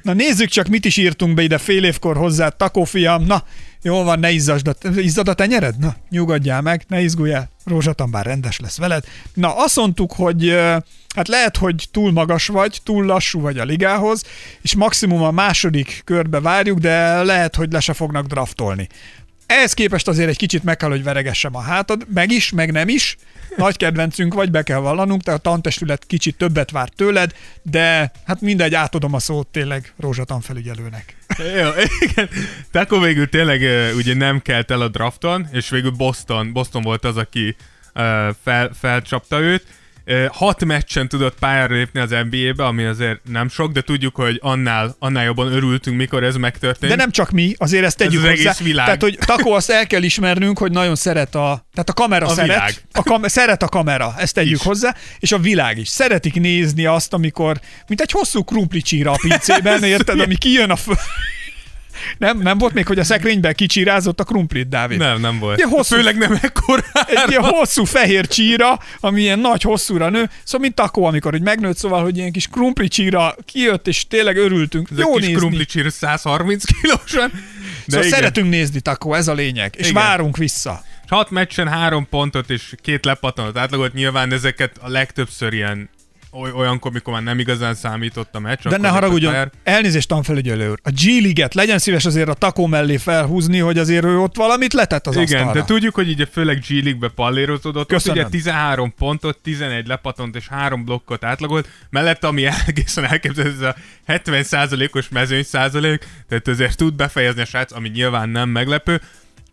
Na nézzük csak, mit is írtunk be ide fél évkor hozzá, takó fiam, na, jó van, ne izzasd a, izzad a tenyered? Na, nyugodjál meg, ne izguljál. Rózsatan bár rendes lesz veled. Na, azt mondtuk, hogy hát lehet, hogy túl magas vagy, túl lassú vagy a ligához, és maximum a második körbe várjuk, de lehet, hogy le se fognak draftolni. Ehhez képest azért egy kicsit meg kell, hogy veregessem a hátad, meg is, meg nem is. Nagy kedvencünk vagy, be kell vallanunk, tehát a tantestület kicsit többet vár tőled, de hát mindegy, átadom a szót tényleg rózsatan felügyelőnek. Jó, igen. Tehát akkor végül tényleg ugye nem kelt el a drafton, és végül Boston, Boston volt az, aki fel, felcsapta őt, hat meccsen tudott pályára lépni az NBA-be, ami azért nem sok, de tudjuk, hogy annál, annál jobban örültünk, mikor ez megtörtént. De nem csak mi, azért ezt tegyük ez hozzá. egész világ. Tehát, hogy Tako azt el kell ismernünk, hogy nagyon szeret a, tehát a kamera A szeret, világ. a kam, szeret a kamera, ezt tegyük Is. hozzá, és a világ is. Szeretik nézni azt, amikor, mint egy hosszú krumpli csíra a pincében, érted, ami kijön a föl... Nem, nem volt még, hogy a szekrényben kicsirázott a krumplit, Dávid? Nem, nem volt. Ilyen hosszú- Főleg nem ekkora. Egy ilyen hosszú fehér csíra, ami ilyen nagy hosszúra nő, szóval mint takó, amikor hogy megnőtt, szóval, hogy ilyen kis krumpli csíra kijött, és tényleg örültünk. Ez Jó a kis nézni. krumplicsír 130 kilósan. De Szóval igen. szeretünk nézni, Takó, ez a lényeg. És Igen. várunk vissza. És hat meccsen három pontot és két lepattanot átlagolt. Nyilván ezeket a legtöbbször ilyen olyankor, mikor már nem igazán számított a meccs. De ne haragudjon, pályára. elnézést tanfelügyelő úr. A G-liget legyen szíves azért a Takó mellé felhúzni, hogy azért ő ott valamit letett az Igen, asztalra. de tudjuk, hogy így főleg G League-be pallérozódott. Ott Köszönöm. ugye 13 pontot, 11 lepatont és 3 blokkot átlagolt. Mellett, ami egészen elképzelhető, ez a 70%-os mezőny százalék, tehát azért tud befejezni a srác, ami nyilván nem meglepő.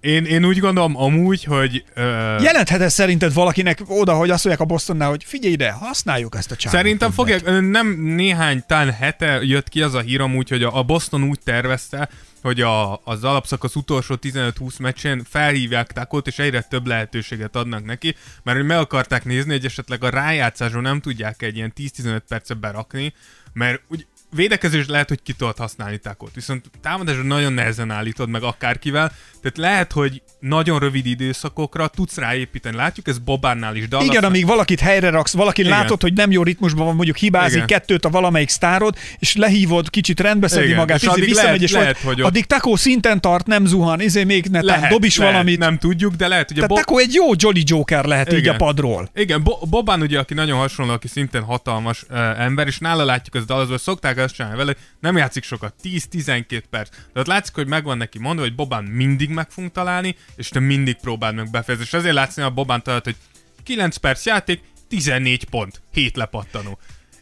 Én, én úgy gondolom amúgy, hogy... Uh, Jelenthet ez szerinted valakinek oda, hogy azt mondják a Bostonnál, hogy figyelj ide, használjuk ezt a csávot. Szerintem fogják, ö, nem néhány, talán hete jött ki az a hír amúgy, hogy a, Boston úgy tervezte, hogy a, az alapszakasz utolsó 15-20 meccsén felhívják Takot, és egyre több lehetőséget adnak neki, mert hogy meg akarták nézni, hogy esetleg a rájátszásról nem tudják egy ilyen 10-15 percet berakni, mert úgy védekezés lehet, hogy ki tudod használni Takot, viszont támadásra nagyon nehezen állítod meg akárkivel, tehát lehet, hogy nagyon rövid időszakokra tudsz ráépíteni. Látjuk, ez Bobánnál is, Dallas Igen, amíg valakit helyre raksz, valaki Igen. látod, hogy nem jó ritmusban van, mondjuk hibázik Igen. kettőt a valamelyik sztárod, és lehívod, kicsit rendbe szedi magát, és addig visszamegy, lehet- és lehet, hogy addig Takó szinten tart, nem zuhan, izé még netán, lehet, dob is lehet, valamit. Nem tudjuk, de lehet, hogy a Tehát Bob... Takó egy jó Jolly Joker lehet így Igen. a padról. Igen, Bo- Bobán ugye, aki nagyon hasonló, aki szintén hatalmas uh, ember, és nála látjuk az Dallasban, szokták azt csinálni vele, nem játszik sokat, 10-12 perc. De ott látszik, hogy megvan neki mondva, hogy Bobán mindig meg fogunk találni, és te mindig próbáld meg befejezni. És ezért látszik a Bobán talált, hogy 9 perc játék, 14 pont, 7 lepattanó.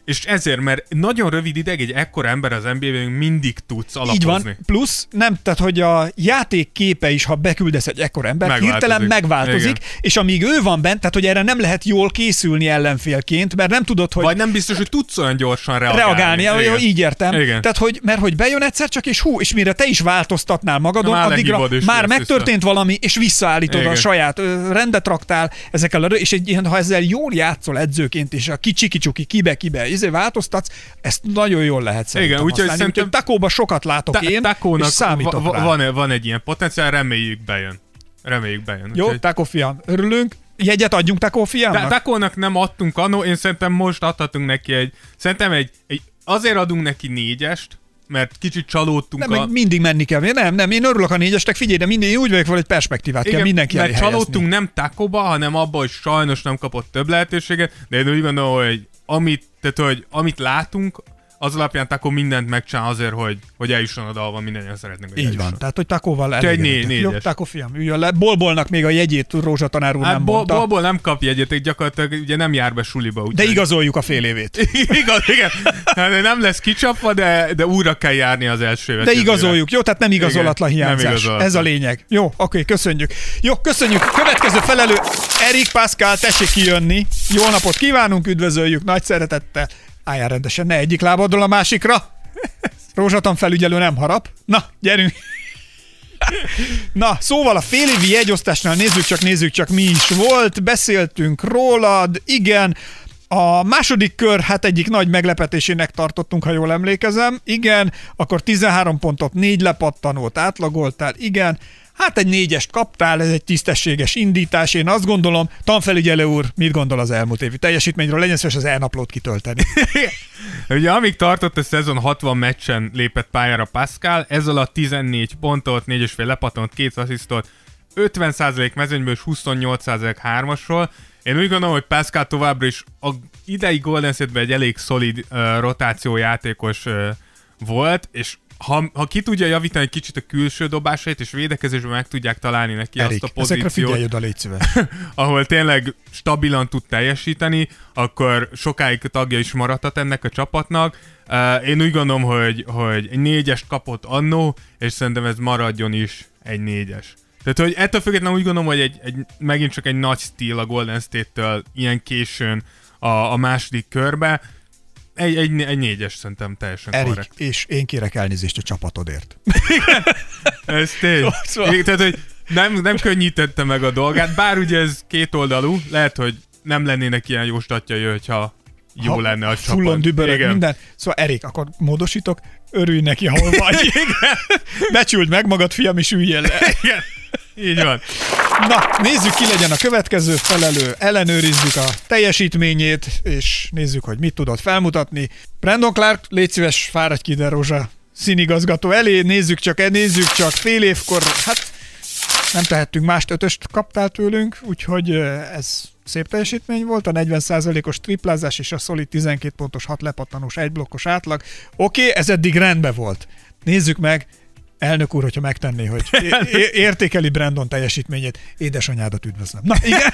És ezért, mert nagyon rövid ideig egy ekkora ember az NBA-ben mindig tudsz alapozni. Így van, plusz nem, tehát hogy a játék képe is, ha beküldesz egy ekkor embert, Megváltozik. hirtelen megváltozik, Igen. és amíg ő van bent, tehát hogy erre nem lehet jól készülni ellenfélként, mert nem tudod, hogy Vagy nem biztos, hogy tudsz olyan gyorsan reagálni. reagálni, Igen. Így értem. Igen. Tehát, hogy, mert hogy bejön egyszer csak, és hú, és mire te is változtatnál magadon, Már addigra már megtörtént valami, és visszaállítod Igen. a saját, rendet raktál ezekkel és egy ha ezzel jól játszol edzőként, és a kicsi-kicsuki kibe-kibe, izé változtatsz, ezt nagyon jól lehet szerintem úgyhogy használni. szerintem- Úgyhogy Takóba sokat látok Ta- én, Takónak és számítok va- va- van, van egy ilyen potenciál, reméljük bejön. Reméljük bejön. Jó, Úgyhogy- Takó fiam, örülünk. Jegyet adjunk Takó Ta- fiamnak? Takónak nem adtunk annó, én szerintem most adhatunk neki egy, szerintem egy, egy azért adunk neki négyest, mert kicsit csalódtunk Nem, a... mindig menni kell. Nem, nem, én örülök a négyesnek, figyelj, de mindig úgy vagyok, hogy perspektívát kell mindenki mert csalódtunk helyezni. nem Takoba, hanem abba, hogy sajnos nem kapott több lehetőséget, de én úgy gondolom, hogy amit, tehát, hogy amit látunk, az alapján Tako mindent megcsinál azért, hogy, hogy eljusson oda, ahova mindannyian szeretnénk, hogy Így eljusson. van, tehát hogy Takóval egy elégedettek. né- Jó. Takó fiam, üljön le. Bolbolnak még a jegyét Rózsa tanár úr Hát nem ból, mondta. bolból nem kap jegyet, gyakorlatilag ugye nem jár be suliba. Úgy De igazoljuk a fél évét. Igaz, igen. Hát nem lesz kicsapva, de, de újra kell járni az első De vetőzőre. igazoljuk, jó? Tehát nem igazolatlan Igen, nem hiányzás. igazolatlan. Ez a lényeg. Jó, oké, köszönjük. Jó, köszönjük. Következő felelő Erik Pascal, tessék kijönni. Jó napot kívánunk, üdvözöljük nagy szeretettel. Álljál rendesen, ne egyik lábadról a másikra. Rózsatan felügyelő nem harap. Na, gyerünk. Na, szóval a félévi jegyosztásnál nézzük csak, nézzük csak mi is volt, beszéltünk rólad, igen, a második kör, hát egyik nagy meglepetésének tartottunk, ha jól emlékezem, igen, akkor 13 pontot, 4 lepattanót átlagoltál, igen, hát egy négyest kaptál, ez egy tisztességes indítás, én azt gondolom, tanfelügyelő úr, mit gondol az elmúlt évi teljesítményről, legyen szíves az elnaplót kitölteni. Ugye amíg tartott a szezon 60 meccsen lépett pályára Pascal, ez alatt 14 pontot, 4,5 lepatonot, 2 asszisztot, 50% mezőnyből és 28% hármasról. Én úgy gondolom, hogy Pascal továbbra is a idei Golden State-ben egy elég szolid uh, rotációjátékos uh, volt, és ha, ha ki tudja javítani egy kicsit a külső dobásait, és védekezésben meg tudják találni neki Erik, azt a ezekre pozíciót, figyelj oda, légy szíves. ahol tényleg stabilan tud teljesíteni, akkor sokáig tagja is maradhat ennek a csapatnak. Uh, én úgy gondolom, hogy, hogy egy négyest kapott annó, és szerintem ez maradjon is egy négyes. Tehát, hogy ettől függetlenül úgy gondolom, hogy egy, egy, megint csak egy nagy stíl a Golden State-től ilyen későn a, a második körbe. Egy, egy, egy négyes szerintem teljesen Erik, korrekt. és én kérek elnézést a csapatodért. Ez tény. Szóval- Igen, Tehát, hogy nem, nem könnyítette meg a dolgát, bár ugye ez kétoldalú, lehet, hogy nem lennének ilyen jó statjai, hogyha jó Ha lenne a csapat. Fullon dübörög Igen. minden. Szóval Erik, akkor módosítok, örülj neki, ahol vagy. Becsüld meg magad, fiam, és üljél le. Igen. Így van. Na, nézzük, ki legyen a következő felelő, ellenőrizzük a teljesítményét, és nézzük, hogy mit tudott felmutatni. Brandon Clark, légy szíves, fáradj ki, színigazgató elé, nézzük csak, nézzük csak, fél évkor, hát nem tehettünk mást, ötöst kaptál tőlünk, úgyhogy ö, ez szép teljesítmény volt, a 40%-os triplázás és a szolid 12 pontos 6 lepattanós, egy blokkos átlag. Oké, okay, ez eddig rendben volt. Nézzük meg, elnök úr, hogyha megtenné, hogy értékeli Brandon teljesítményét, édesanyádat üdvözlöm. Na igen,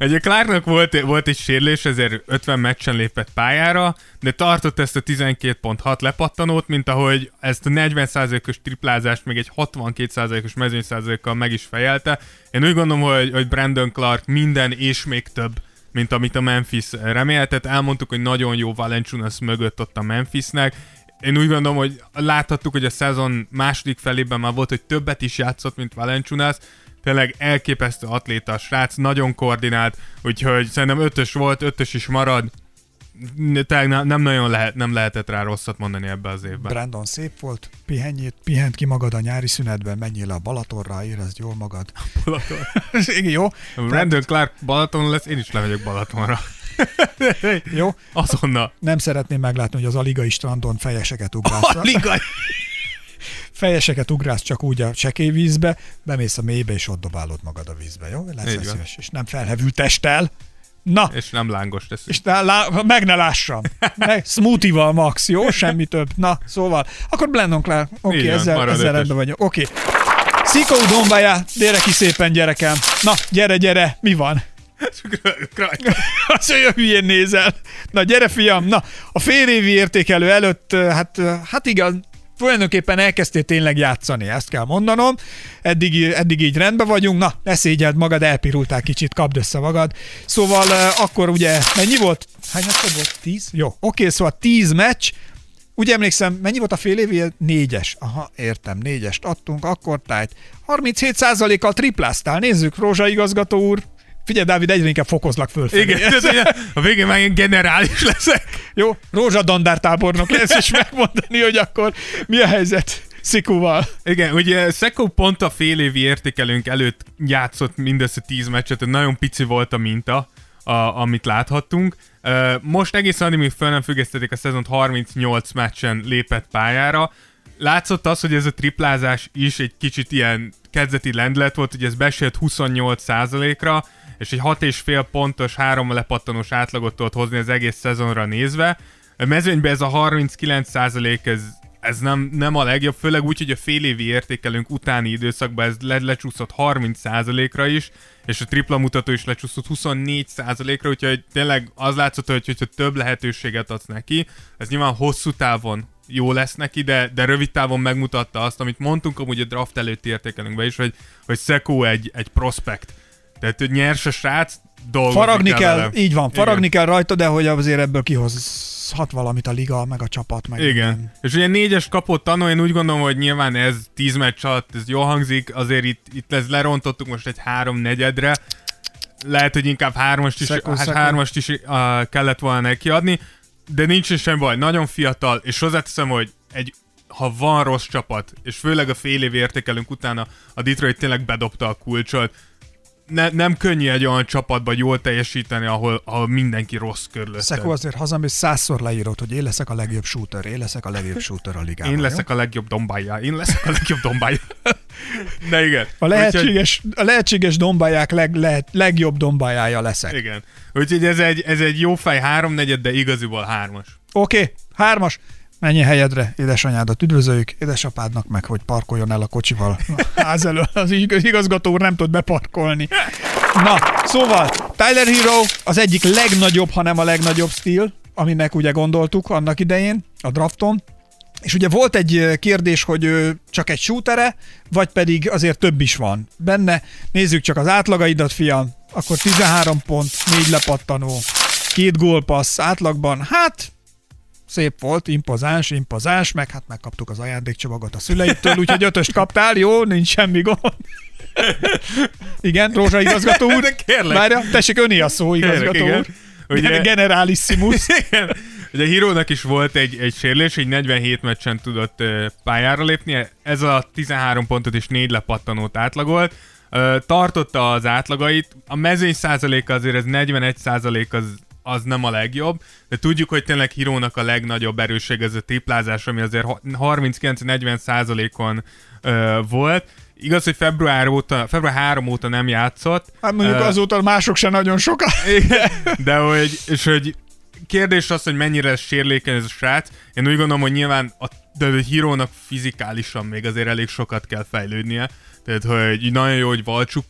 Ugye Clarknak volt, volt egy sérülés, ezért 50 meccsen lépett pályára, de tartott ezt a 12.6 lepattanót, mint ahogy ezt a 40%-os triplázást még egy 62%-os mezőnyszázalékkal meg is fejelte. Én úgy gondolom, hogy, hogy Brandon Clark minden és még több mint amit a Memphis remélhetett. Elmondtuk, hogy nagyon jó Valenciunas mögött ott a Memphisnek. Én úgy gondolom, hogy láthattuk, hogy a szezon második felében már volt, hogy többet is játszott, mint Valenciunas. Tényleg elképesztő atléta a srác, nagyon koordinált, úgyhogy szerintem ötös volt, ötös is marad. Tényleg ne- nem nagyon lehet, nem lehetett rá rosszat mondani ebbe az évben. Brandon szép volt, pihenjét, pihent ki magad a nyári szünetben, menjél le a Balatonra, érezd jól magad. Balaton. Igen, jó? Brandon Clark Balaton lesz, én is lemegyek Balatonra. Jó? Azonnal. Nem szeretném meglátni, hogy az aligai strandon fejeseket ugrálsz. Liga. fejeseket ugrálsz csak úgy a csekély vízbe, bemész a mélybe, és ott dobálod magad a vízbe, jó? Lesz szíves, és nem felhevült testtel. Na, És nem lángos tesz. és ne, lá, meg ne lássam. Meg, smoothie-val max, jó? Semmi több. Na, szóval, akkor Blendon Clark. Oké, okay, van, ezzel, ezzel rendben vagyok. Oké. Okay. Szikó Dombája, gyere ki szépen, gyerekem. Na, gyere, gyere, mi van? Azt olyan hülyén nézel. Na, gyere, fiam. Na, a fél évi értékelő előtt, hát, hát igen, tulajdonképpen elkezdtél tényleg játszani, ezt kell mondanom. Eddig, eddig így rendben vagyunk. Na, ne szégyeld magad, elpirultál kicsit, kapd össze magad. Szóval akkor ugye, mennyi volt? Hány meccs volt? Tíz? Jó, oké, szóval tíz meccs. Úgy emlékszem, mennyi volt a fél évi? Négyes. Aha, értem, négyest adtunk, akkor tájt. 37%-kal tripláztál. Nézzük, Rózsa igazgató úr. Figyelj, Dávid, egyre inkább fokozlak fölfelé. Igen, hogy a végén már ilyen generális leszek. Jó, Rózsa dandártábornok lesz is megmondani, hogy akkor mi a helyzet Szikúval. Igen, ugye Szekó pont a fél évi értékelőnk előtt játszott mindössze 10 meccset, nagyon pici volt a minta a, amit láthattunk. Most egészen addig, míg föl nem függesztették a szezont 38 meccsen lépett pályára. Látszott az, hogy ez a triplázás is egy kicsit ilyen kezdeti lendület volt, hogy ez besült 28%-ra, és egy 6,5 pontos, három lepattanós átlagot tudott hozni az egész szezonra nézve. A mezőnyben ez a 39% ez, ez nem, nem a legjobb, főleg úgy, hogy a fél évi értékelünk utáni időszakban ez le, lecsúszott 30%-ra is, és a tripla mutató is lecsúszott 24%-ra, úgyhogy tényleg az látszott, hogy hogyha több lehetőséget adsz neki, ez nyilván hosszú távon jó lesz neki, de, de rövid távon megmutatta azt, amit mondtunk amúgy a draft előtti értékelünkben is, hogy, hogy Szekó egy, egy prospekt. Tehát hogy nyers a srác, dolgozni Faragni kell, vele. így van, faragni Igen. kell rajta, de hogy azért ebből kihozhat valamit a liga, meg a csapat, meg Igen. minden. És ugye négyes kapott tanul, én úgy gondolom, hogy nyilván ez tíz meccs alatt, ez jól hangzik, azért itt, itt ez lerontottuk most egy három negyedre. Lehet, hogy inkább hármast is, Szekó, hát szekó. hármast is uh, kellett volna neki adni, de nincs is semmi baj, nagyon fiatal, és hozzáteszem, hogy egy ha van rossz csapat, és főleg a fél év értékelünk utána a Detroit tényleg bedobta a kulcsot, ne, nem könnyű egy olyan csapatba jól teljesíteni, ahol, ahol mindenki rossz körülötted. Szekó azért hazamész százszor leírod, hogy én leszek a legjobb shooter, én leszek a legjobb shooter a ligában. Én jó? leszek a legjobb dombája. Én leszek a legjobb dombája. De igen. A lehetséges, a lehetséges dombáják leg, lehet, legjobb dombájája leszek. Úgyhogy, igen. Úgyhogy ez egy, ez egy jó fej háromnegyed, de igaziból hármas. Oké, okay, hármas. Menj a helyedre, édesanyádat üdvözöljük, édesapádnak meg, hogy parkoljon el a kocsival a ház elől. Az ig- igazgató úr nem tud beparkolni. Na, szóval Tyler Hero az egyik legnagyobb, ha nem a legnagyobb stíl, aminek ugye gondoltuk annak idején a drafton. És ugye volt egy ö, kérdés, hogy csak egy shootere, vagy pedig azért több is van benne. Nézzük csak az átlagaidat, fiam. Akkor 13 pont, 4 lepattanó, két gólpassz átlagban. Hát szép volt, impozáns, impozáns, meg hát megkaptuk az ajándékcsomagot a szüleitől, úgyhogy ötöst kaptál, jó, nincs semmi gond. Igen, Rózsa igazgató úr. De kérlek. Várja, tessék, öné a szó, igazgató Kérlek, igen. úr. Ugye-. Generalissimus. Igen. Ugye Hírónak is volt egy, egy sérülés, egy 47 meccsen tudott pályára lépni, ez a 13 pontot és 4 lepattanót átlagolt. Tartotta az átlagait, a mezőny százaléka azért ez 41 százalék az, az nem a legjobb, de tudjuk, hogy tényleg Hírónak a legnagyobb erősség ez a triplázás, ami azért ha- 39-40 százalékon ö, volt. Igaz, hogy február, óta, február 3 óta nem játszott. Hát mondjuk Ö, azóta mások se nagyon sokat. de hogy, és hogy kérdés az, hogy mennyire sérülékeny ez a srác. Én úgy gondolom, hogy nyilván a, de a hírónak fizikálisan még azért elég sokat kell fejlődnie. Tehát, hogy nagyon jó, hogy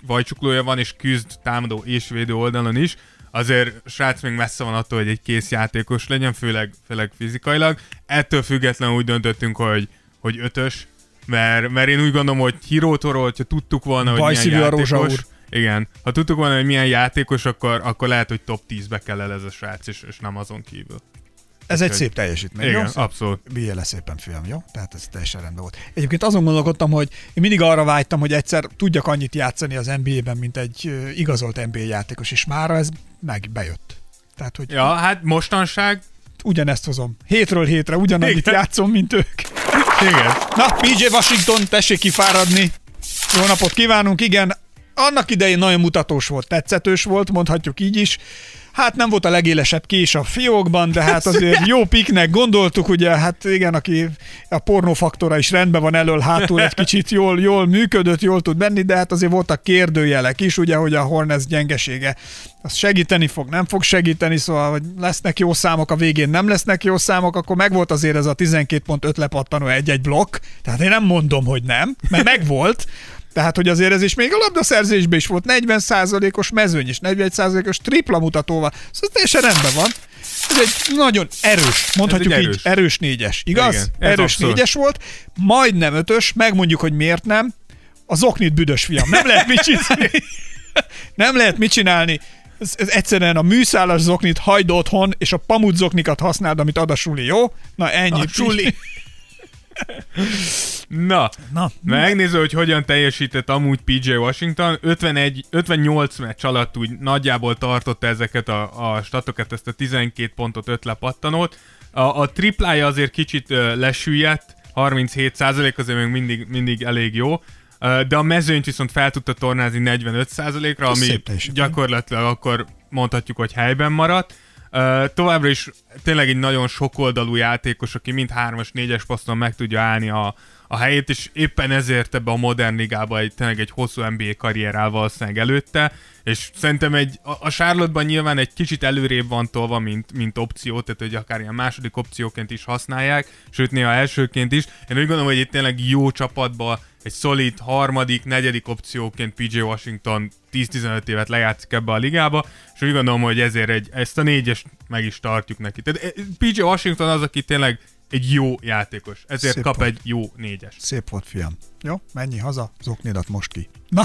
vajcsuklója van, és küzd támadó és védő oldalon is. Azért srác még messze van attól, hogy egy kész játékos legyen, főleg, főleg fizikailag. Ettől függetlenül úgy döntöttünk, hogy, hogy ötös, mert, mert én úgy gondolom, hogy hírótól, hogyha tudtuk volna, hogy Bajszívű milyen játékos, úr. igen, ha tudtuk volna, hogy milyen játékos, akkor, akkor lehet, hogy top 10-be kell el ez a srác, és, és nem azon kívül. Ez egy Úgyhogy- szép teljesítmény, Igen, jó? abszolút. Bíjjel le szépen, fiam, jó? Tehát ez teljesen rendben volt. Egyébként azon gondolkodtam, hogy én mindig arra vágytam, hogy egyszer tudjak annyit játszani az NBA-ben, mint egy igazolt NBA játékos, és mára ez meg bejött. Tehát, hogy Ja, hát mostanság, ugyanezt hozom. Hétről hétre ugyanannyit Igen. játszom, mint ők. igen, Na, PJ Washington, tessék kifáradni. Jó napot kívánunk, igen. Annak idején nagyon mutatós volt, tetszetős volt, mondhatjuk így is. Hát nem volt a legélesebb kés a fiókban, de hát azért jó piknek gondoltuk, ugye, hát igen, aki a pornófaktora is rendben van elől, hátul egy kicsit jól, jól működött, jól tud benni, de hát azért voltak kérdőjelek is, ugye, hogy a Hornets gyengesége az segíteni fog, nem fog segíteni, szóval hogy lesznek jó számok, a végén nem lesznek jó számok, akkor megvolt azért ez a 12 pont 5 lepattanó egy-egy blokk, tehát én nem mondom, hogy nem, mert megvolt, tehát, hogy azért ez is még a labdaszerzésben is volt 40%-os mezőny és 41%-os tripla mutatóval. Szóval teljesen rendben van. Ez egy nagyon erős, mondhatjuk egy így, erős. erős négyes. Igaz? Igen, erős abszolút. négyes volt. Majdnem ötös, megmondjuk, hogy miért nem. A zoknit büdös fiam. Nem lehet mit csinálni. nem lehet mit csinálni. Ez, ez egyszerűen a műszálas zoknit hagyd otthon, és a pamut zoknikat használd, amit ad a suli, jó? Na ennyi. A suli. Na, Na, megnéző, hogy hogyan teljesített amúgy PJ Washington. 51, 58 meccs alatt úgy nagyjából tartotta ezeket a, a statokat, ezt a 12 pontot, 5 lepattanót. A, a triplája azért kicsit ö, lesüllyedt, 37% azért még mindig, mindig elég jó. De a mezőnyt viszont fel tudta tornázni 45%-ra, Ez ami gyakorlatilag akkor mondhatjuk, hogy helyben maradt. Továbbra is tényleg egy nagyon sokoldalú játékos, aki mind 3-as, 4-es poszton meg tudja állni a, a helyét, és éppen ezért ebbe a modern ligába egy, tényleg egy hosszú NBA karrier áll valószínűleg előtte, és szerintem egy, a, a Charlotte-ban nyilván egy kicsit előrébb van tolva, mint, mint opció, tehát hogy akár ilyen második opcióként is használják, sőt néha elsőként is. Én úgy gondolom, hogy itt tényleg jó csapatba egy szolid harmadik, negyedik opcióként PJ Washington 10-15 évet lejátszik ebbe a ligába, és úgy gondolom, hogy ezért egy, ezt a négyest meg is tartjuk neki. Tehát eh, PJ Washington az, aki tényleg egy jó játékos, ezért Szép kap volt. egy jó négyes. Szép volt, fiam. Jó, menj haza, zoknédat most ki. Na,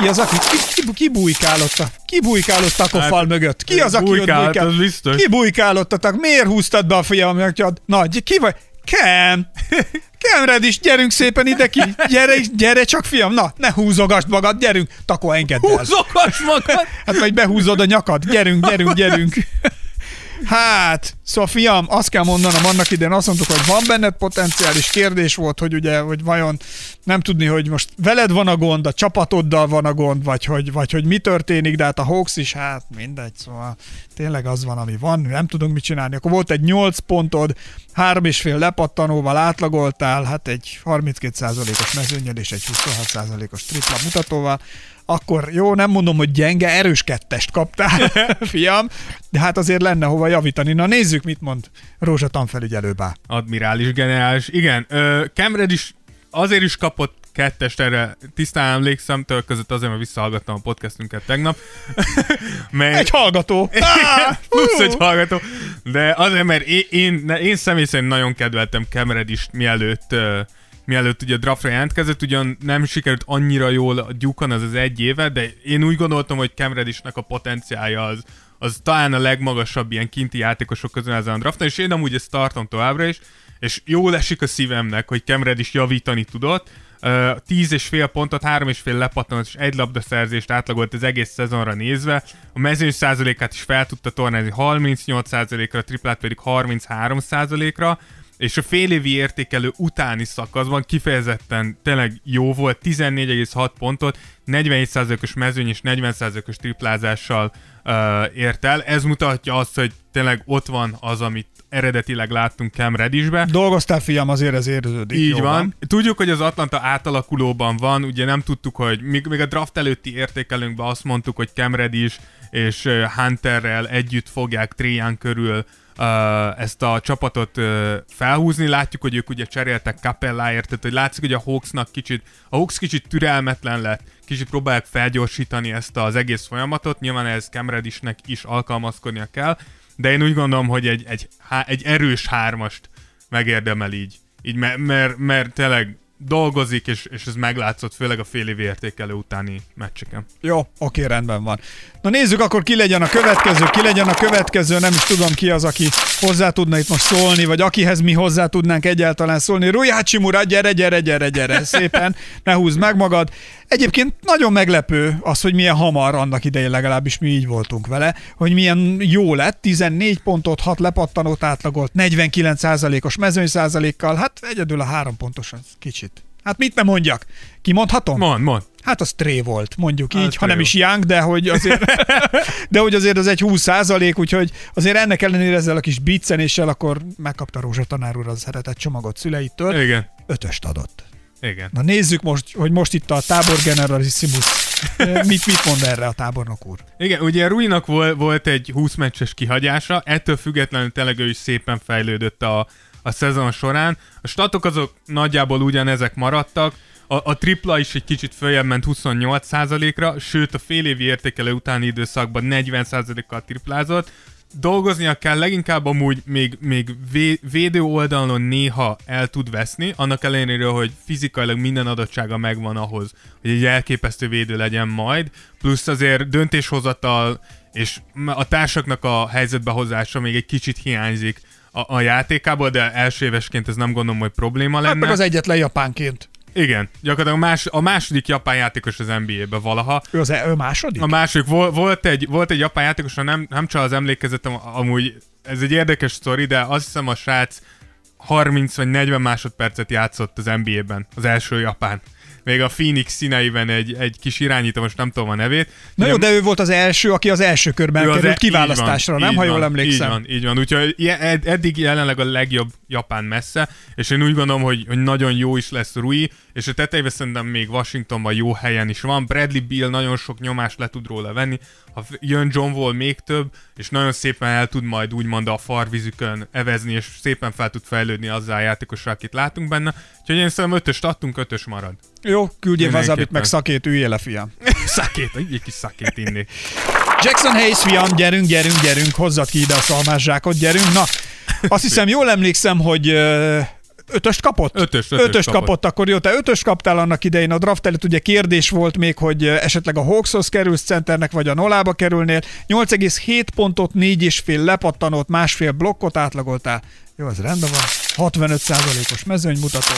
ki az, aki ki, ki, ki bujkálott a, ki bujkálott a kofal Hát, mögött? Ki az, aki ott bujkált, bujkál? az biztos. Ki bujkálottatok? Miért húztad be a fiamat? Na, ki vagy? Kem! Kemred is, gyerünk szépen ide ki! Gyere, gyere csak, fiam! Na, ne húzogasd magad, gyerünk! Tako, engedd el! Húzogass magad! Hát majd behúzod a nyakad. Gyerünk, gyerünk, gyerünk. Hát, szóval fiam, azt kell mondanom, annak idején azt mondtuk, hogy van benned potenciális kérdés volt, hogy ugye, hogy vajon nem tudni, hogy most veled van a gond, a csapatoddal van a gond, vagy hogy, vagy hogy mi történik, de hát a Hawks is, hát mindegy, szóval tényleg az van, ami van, nem tudunk mit csinálni. Akkor volt egy 8 pontod, három és fél lepattanóval átlagoltál, hát egy 32%-os mezőnyel és egy 26%-os tripla mutatóval, akkor jó, nem mondom, hogy gyenge, erős kettest kaptál, fiam, de hát azért lenne hova javítani. Na nézzük, mit mond Rózsa tanfelügyelőbá. Admirális generális. Igen, ö, Kemred is azért is kapott kettest, erre tisztán emlékszem, tőle között azért, mert visszahallgattam a podcastünket tegnap. mert, Egy hallgató. Ah, plusz egy hallgató. De azért, mert én, én, én személy szerint nagyon kedveltem Kemred is, mielőtt uh, mielőtt ugye draftra jelentkezett, ugyan nem sikerült annyira jól a Gyukon az az egy éve, de én úgy gondoltam, hogy Kemredisnek a potenciálja az, az talán a legmagasabb ilyen kinti játékosok közül ezen a drafton, és én amúgy ezt tartom továbbra is, és jól esik a szívemnek, hogy Kemred is javítani tudott, Uh, 10 és fél pontot, 3 és fél lepattanat és egy labdaszerzést átlagolt az egész szezonra nézve. A mezőny százalékát is fel tudta tornázni 38 százalékra, a triplát pedig 33 százalékra és a félévi értékelő utáni szakaszban kifejezetten tényleg jó volt, 14,6 pontot, 47%-os mezőny és 40%-os triplázással uh, ért el. Ez mutatja azt, hogy tényleg ott van az, amit eredetileg láttunk Cam Reddishbe. Dolgoztál, fiam, azért ez érződik. Így Jó van. Tudjuk, hogy az Atlanta átalakulóban van, ugye nem tudtuk, hogy még, még a draft előtti értékelőnkben azt mondtuk, hogy Cam Reddish és Hunterrel együtt fogják Trian körül uh, ezt a csapatot felhúzni. Látjuk, hogy ők ugye cseréltek Capelláért, tehát hogy látszik, hogy a Hawksnak kicsit, a Hawks kicsit türelmetlen lett, kicsit próbálják felgyorsítani ezt az egész folyamatot, nyilván ez Cam Reddishnek is alkalmazkodnia kell, de én úgy gondolom, hogy egy, egy, egy erős hármast megérdemel így. Így, mert, mert, mert tényleg dolgozik, és, és ez meglátszott, főleg a fél év értékelő utáni meccseken. Jó, oké, rendben van. Na nézzük akkor ki legyen a következő, ki legyen a következő, nem is tudom ki az, aki hozzá tudna itt most szólni, vagy akihez mi hozzá tudnánk egyáltalán szólni. Rui Hachimura, gyere, gyere, gyere, gyere, szépen, ne húzd meg magad. Egyébként nagyon meglepő az, hogy milyen hamar annak idején legalábbis mi így voltunk vele, hogy milyen jó lett, 14 pontot, 6 lepattanót átlagolt, 49%-os mezőny százalékkal, hát egyedül a három pontos az kicsit. Hát mit ne mondjak? Kimondhatom? Mond, mond. Hát az tré volt, mondjuk így, Az ha nem is young, de hogy azért, de hogy azért az egy 20 százalék, úgyhogy azért ennek ellenére ezzel a kis biccenéssel akkor megkapta Rózsa tanár úr az szeretett csomagot szüleitől, Igen. ötöst adott. Igen. Na nézzük most, hogy most itt a tábor generalissimus mit, mit mond erre a tábornok úr. Igen, ugye Ruinak volt, volt egy 20 meccses kihagyása, ettől függetlenül tényleg ő is szépen fejlődött a, a szezon során. A statok azok nagyjából ugyanezek maradtak, a, a tripla is egy kicsit följebb ment 28%-ra, sőt a fél évi értékelő utáni időszakban 40%-kal triplázott. Dolgoznia kell, leginkább amúgy még, még vé, védő oldalon néha el tud veszni, annak ellenére, hogy fizikailag minden adottsága megvan ahhoz, hogy egy elképesztő védő legyen majd, plusz azért döntéshozatal és a társaknak a helyzetbehozása még egy kicsit hiányzik a, a játékából, de első évesként ez nem gondolom, hogy probléma Hát lenne. meg az egyetlen japánként. Igen, gyakorlatilag más, a második japán játékos az NBA-be valaha. Ő, az, ő második? A második, vol, volt, egy, volt egy japán játékos, ha nem, nem csak az emlékezetem, amúgy ez egy érdekes sztori, de azt hiszem a srác 30 vagy 40 másodpercet játszott az NBA-ben, az első japán. Még a Phoenix színeiben egy, egy kis irányító, most nem tudom a nevét. Na jó, de ő volt az első, aki az első körben Ő az került e- kiválasztásra, van, nem? Ha jól emlékszem. Így van, így van. Úgyhogy ed- eddig jelenleg a legjobb Japán messze, és én úgy gondolom, hogy, hogy nagyon jó is lesz Rui, és a tetejében szerintem még Washingtonban jó helyen is van. Bradley Bill nagyon sok nyomást le tud róla venni, ha jön John Wall még több, és nagyon szépen el tud majd úgymond a farvizükön evezni, és szépen fel tud fejlődni azzal a játékosra, akit látunk benne. Úgyhogy én szerintem ötöst adtunk, ötös marad. Jó, küldjél vazabit, meg szakét, üljél le, fiam. Szakét, egy kis szakét inni. Jackson Hayes, fiam, gyerünk, gyerünk, gyerünk, hozzad ki ide a szalmászsákot, gyerünk. Na, azt hiszem, jól emlékszem, hogy ötöst kapott? Ötös, ötös ötöst kapott. kapott. akkor jó, te ötöst kaptál annak idején a draft előtt, ugye kérdés volt még, hogy esetleg a Hawkshoz kerülsz centernek, vagy a Nolába kerülnél. 8,7 pontot, 4,5 lepattanót, másfél blokkot átlagoltál. Jó, ez rendben van. 65%-os mezőnymutató.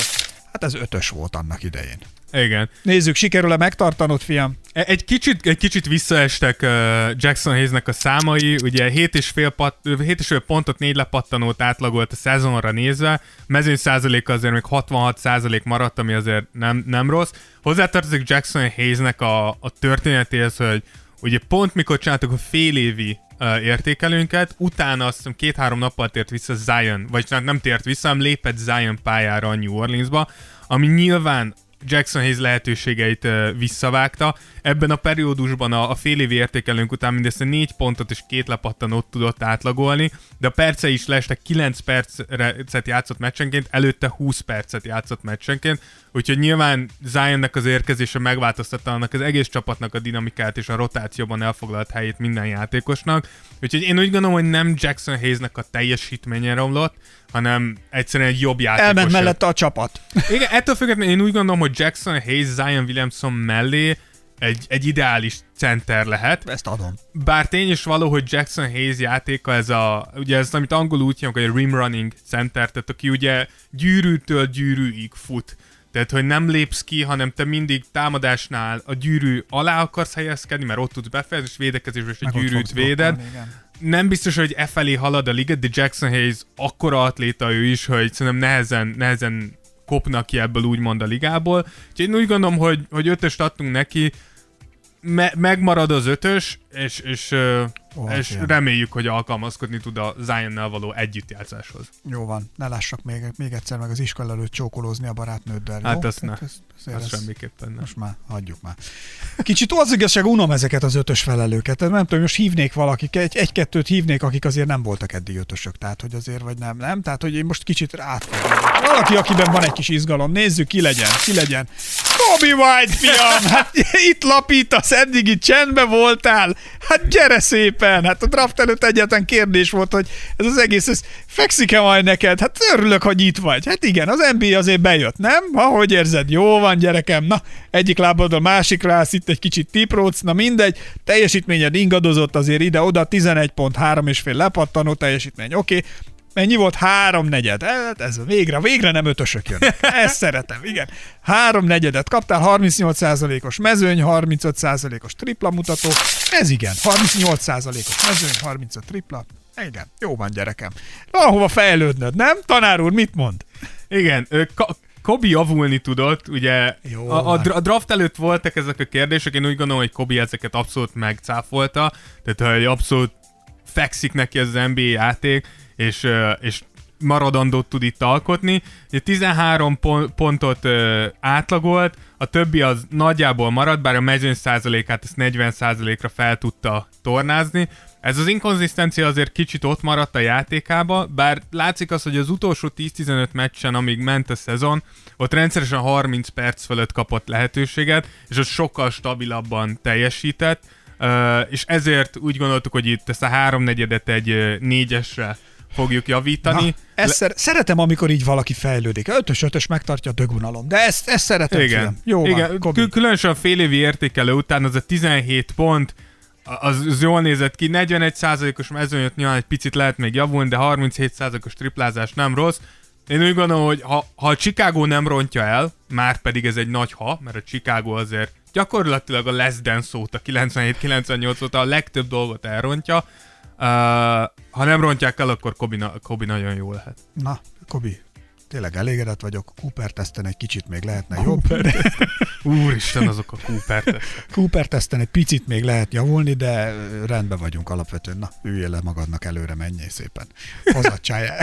Hát ez ötös volt annak idején. Igen. Nézzük, sikerül-e megtartanod, fiam? E- Egy kicsit, egy kicsit visszaestek uh, Jackson Hayesnek a számai, ugye 7,5, pat, 7,5 pontot, 4 lepattanót átlagolt a szezonra nézve, mezőny százaléka azért még 66 százalék maradt, ami azért nem, nem rossz. Hozzátartozik Jackson Hayesnek a, a történetéhez, hogy ugye pont mikor csináltuk a fél évi uh, értékelőnket, utána azt hiszem két-három nappal tért vissza Zion, vagy nem tért vissza, hanem lépett Zion pályára a New Orleansba, ami nyilván Jackson Hayes lehetőségeit visszavágta. Ebben a periódusban a, a fél évi értékelőnk után mindössze 4 pontot és két lepattanót tudott átlagolni, de a percei is leestek 9 percet játszott meccsenként, előtte 20 percet játszott meccsenként, úgyhogy nyilván Zionnek az érkezése megváltoztatta annak az egész csapatnak a dinamikát és a rotációban elfoglalt helyét minden játékosnak. Úgyhogy én úgy gondolom, hogy nem Jackson Hayesnek a teljesítménye romlott, hanem egyszerűen egy jobb játékos. Elment mellette a csapat. Igen, ettől függetlenül én úgy gondolom, hogy Jackson Hayes Zion Williamson mellé egy, egy ideális center lehet. Ezt adom. Bár tény is való, hogy Jackson Hayes játéka ez a, ugye ez, amit angolul úgy hívnak, hogy rim running center, tehát aki ugye gyűrűtől gyűrűig fut. Tehát, hogy nem lépsz ki, hanem te mindig támadásnál a gyűrű alá akarsz helyezkedni, mert ott tudsz befejezni, és védekezésben is a gyűrűt véded blokkolni, igen. Nem biztos, hogy e felé halad a liga, de Jackson Hayes akkora atléta ő is, hogy szerintem nehezen, nehezen kopnak ki ebből úgymond a ligából. Úgyhogy én úgy gondolom, hogy, hogy ötöst adtunk neki, me- megmarad az ötös, és, és, hát és ilyen. reméljük, hogy alkalmazkodni tud a Zionnel való együttjátszáshoz. Jó van, ne lássak még, még egyszer meg az iskola előtt csókolózni a barátnőddel. Hát jó? azt ne. Tehát ez- azért Az ez- semmiképpen nem. Most már, hagyjuk már. Kicsit az igazság, unom ezeket az ötös felelőket. Tehát Nem tudom, most hívnék valakik, egy, egy-kettőt hívnék, akik azért nem voltak eddig ötösök. Tehát, hogy azért, vagy nem, nem? Tehát, hogy én most kicsit átfogom. Valaki, akiben van egy kis izgalom, nézzük, ki legyen, ki legyen. Kobe White, fiam! Hát itt lapítasz, eddig itt csendben voltál. Hát gyere szépen! Hát a draft előtt egyetlen kérdés volt, hogy ez az egész, ez fekszik-e majd neked? Hát örülök, hogy itt vagy. Hát igen, az NBA azért bejött, nem? Ahogy érzed, jó van, gyerekem. Na, egyik lábad a másikra állsz, itt egy kicsit tipróc, na mindegy. Teljesítményed ingadozott azért ide-oda, 11 pont, 3 és fél lepattanó teljesítmény, oké. Okay. Mennyi volt? Három negyed. Ez végre, végre nem ötösök jönnek. Ezt szeretem, igen. Három negyedet kaptál, 38%-os mezőny, 35%-os tripla mutató. Ez igen, 38%-os mezőny, 35 tripla. Igen, jó van gyerekem. Valahova fejlődnöd, nem? Tanár úr, mit mond? Igen, Ka- Kobi javulni tudott, ugye Jó a, a, a draft előtt voltak ezek a kérdések, én úgy gondolom, hogy Kobi ezeket abszolút megcáfolta, tehát hogy abszolút fekszik neki az NBA játék, és, és maradandót tud itt alkotni. Ugye 13 pon- pontot átlagolt, a többi az nagyjából maradt, bár a mezőny százalékát ezt 40 százalékra fel tudta tornázni. Ez az inkonzisztencia azért kicsit ott maradt a játékába, bár látszik az, hogy az utolsó 10-15 meccsen, amíg ment a szezon, ott rendszeresen 30 perc fölött kapott lehetőséget, és ott sokkal stabilabban teljesített, és ezért úgy gondoltuk, hogy itt ezt a háromnegyedet egy négyesre fogjuk javítani. Na, ezt szer- szeretem, amikor így valaki fejlődik. Ötös-ötös megtartja a dögunalom, de ezt, ezt szeretem, Igen. fiam. Jó Igen. van. Kül- különösen a fél évi értékelő után az a 17 pont, az, az jól nézett ki, 41%-os mezőnyöt nyilván egy picit lehet még javulni, de 37%-os triplázás nem rossz. Én úgy gondolom, hogy ha, ha a Chicago nem rontja el, már pedig ez egy nagy ha, mert a Chicago azért gyakorlatilag a less than szóta, 97-98 óta a legtöbb dolgot elrontja. Uh, ha nem rontják el, akkor Kobi, na- Kobi nagyon jó lehet. Na, Kobi, tényleg elégedett vagyok. Cooper teszten egy kicsit még lehetne jobb. Úristen, azok a Cooper tesztek. Cooper teszten egy picit még lehet javulni, de rendben vagyunk alapvetően. Na, üljél le magadnak előre, menjél szépen. Hozatcsáj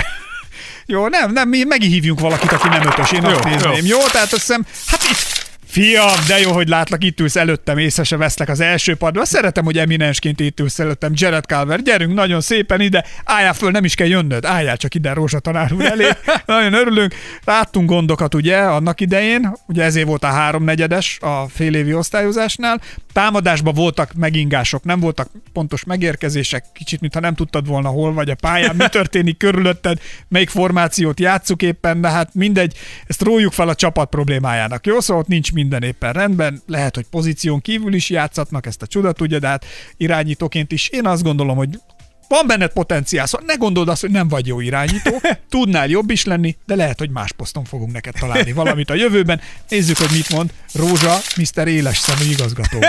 Jó, nem, nem, mi megihívjunk valakit, aki nem ötös, én azt Jó, nézném. Jó. jó. jó, tehát azt hiszem, hát itt Fiam, de jó, hogy látlak, itt ülsz előttem, észre se veszlek az első padban. Szeretem, hogy eminensként itt ülsz előttem. Jared Calver, gyerünk nagyon szépen ide, álljál föl, nem is kell jönnöd, álljál csak ide Rózsa tanár úr elé. nagyon örülünk. Láttunk gondokat ugye annak idején, ugye ezért volt a háromnegyedes a félévi osztályozásnál. Támadásban voltak megingások, nem voltak pontos megérkezések, kicsit, mintha nem tudtad volna, hol vagy a pályán, mi történik körülötted, melyik formációt játszuk éppen, de hát mindegy, ezt rójuk fel a csapat problémájának. Jó, szóval ott nincs minden éppen rendben, lehet, hogy pozíción kívül is játszatnak, ezt a csuda tudja, de hát irányítóként is én azt gondolom, hogy van benned potenciál, szóval ne gondold azt, hogy nem vagy jó irányító, tudnál jobb is lenni, de lehet, hogy más poszton fogunk neked találni valamit a jövőben. Nézzük, hogy mit mond Rózsa, Mr. Éles szemű igazgató.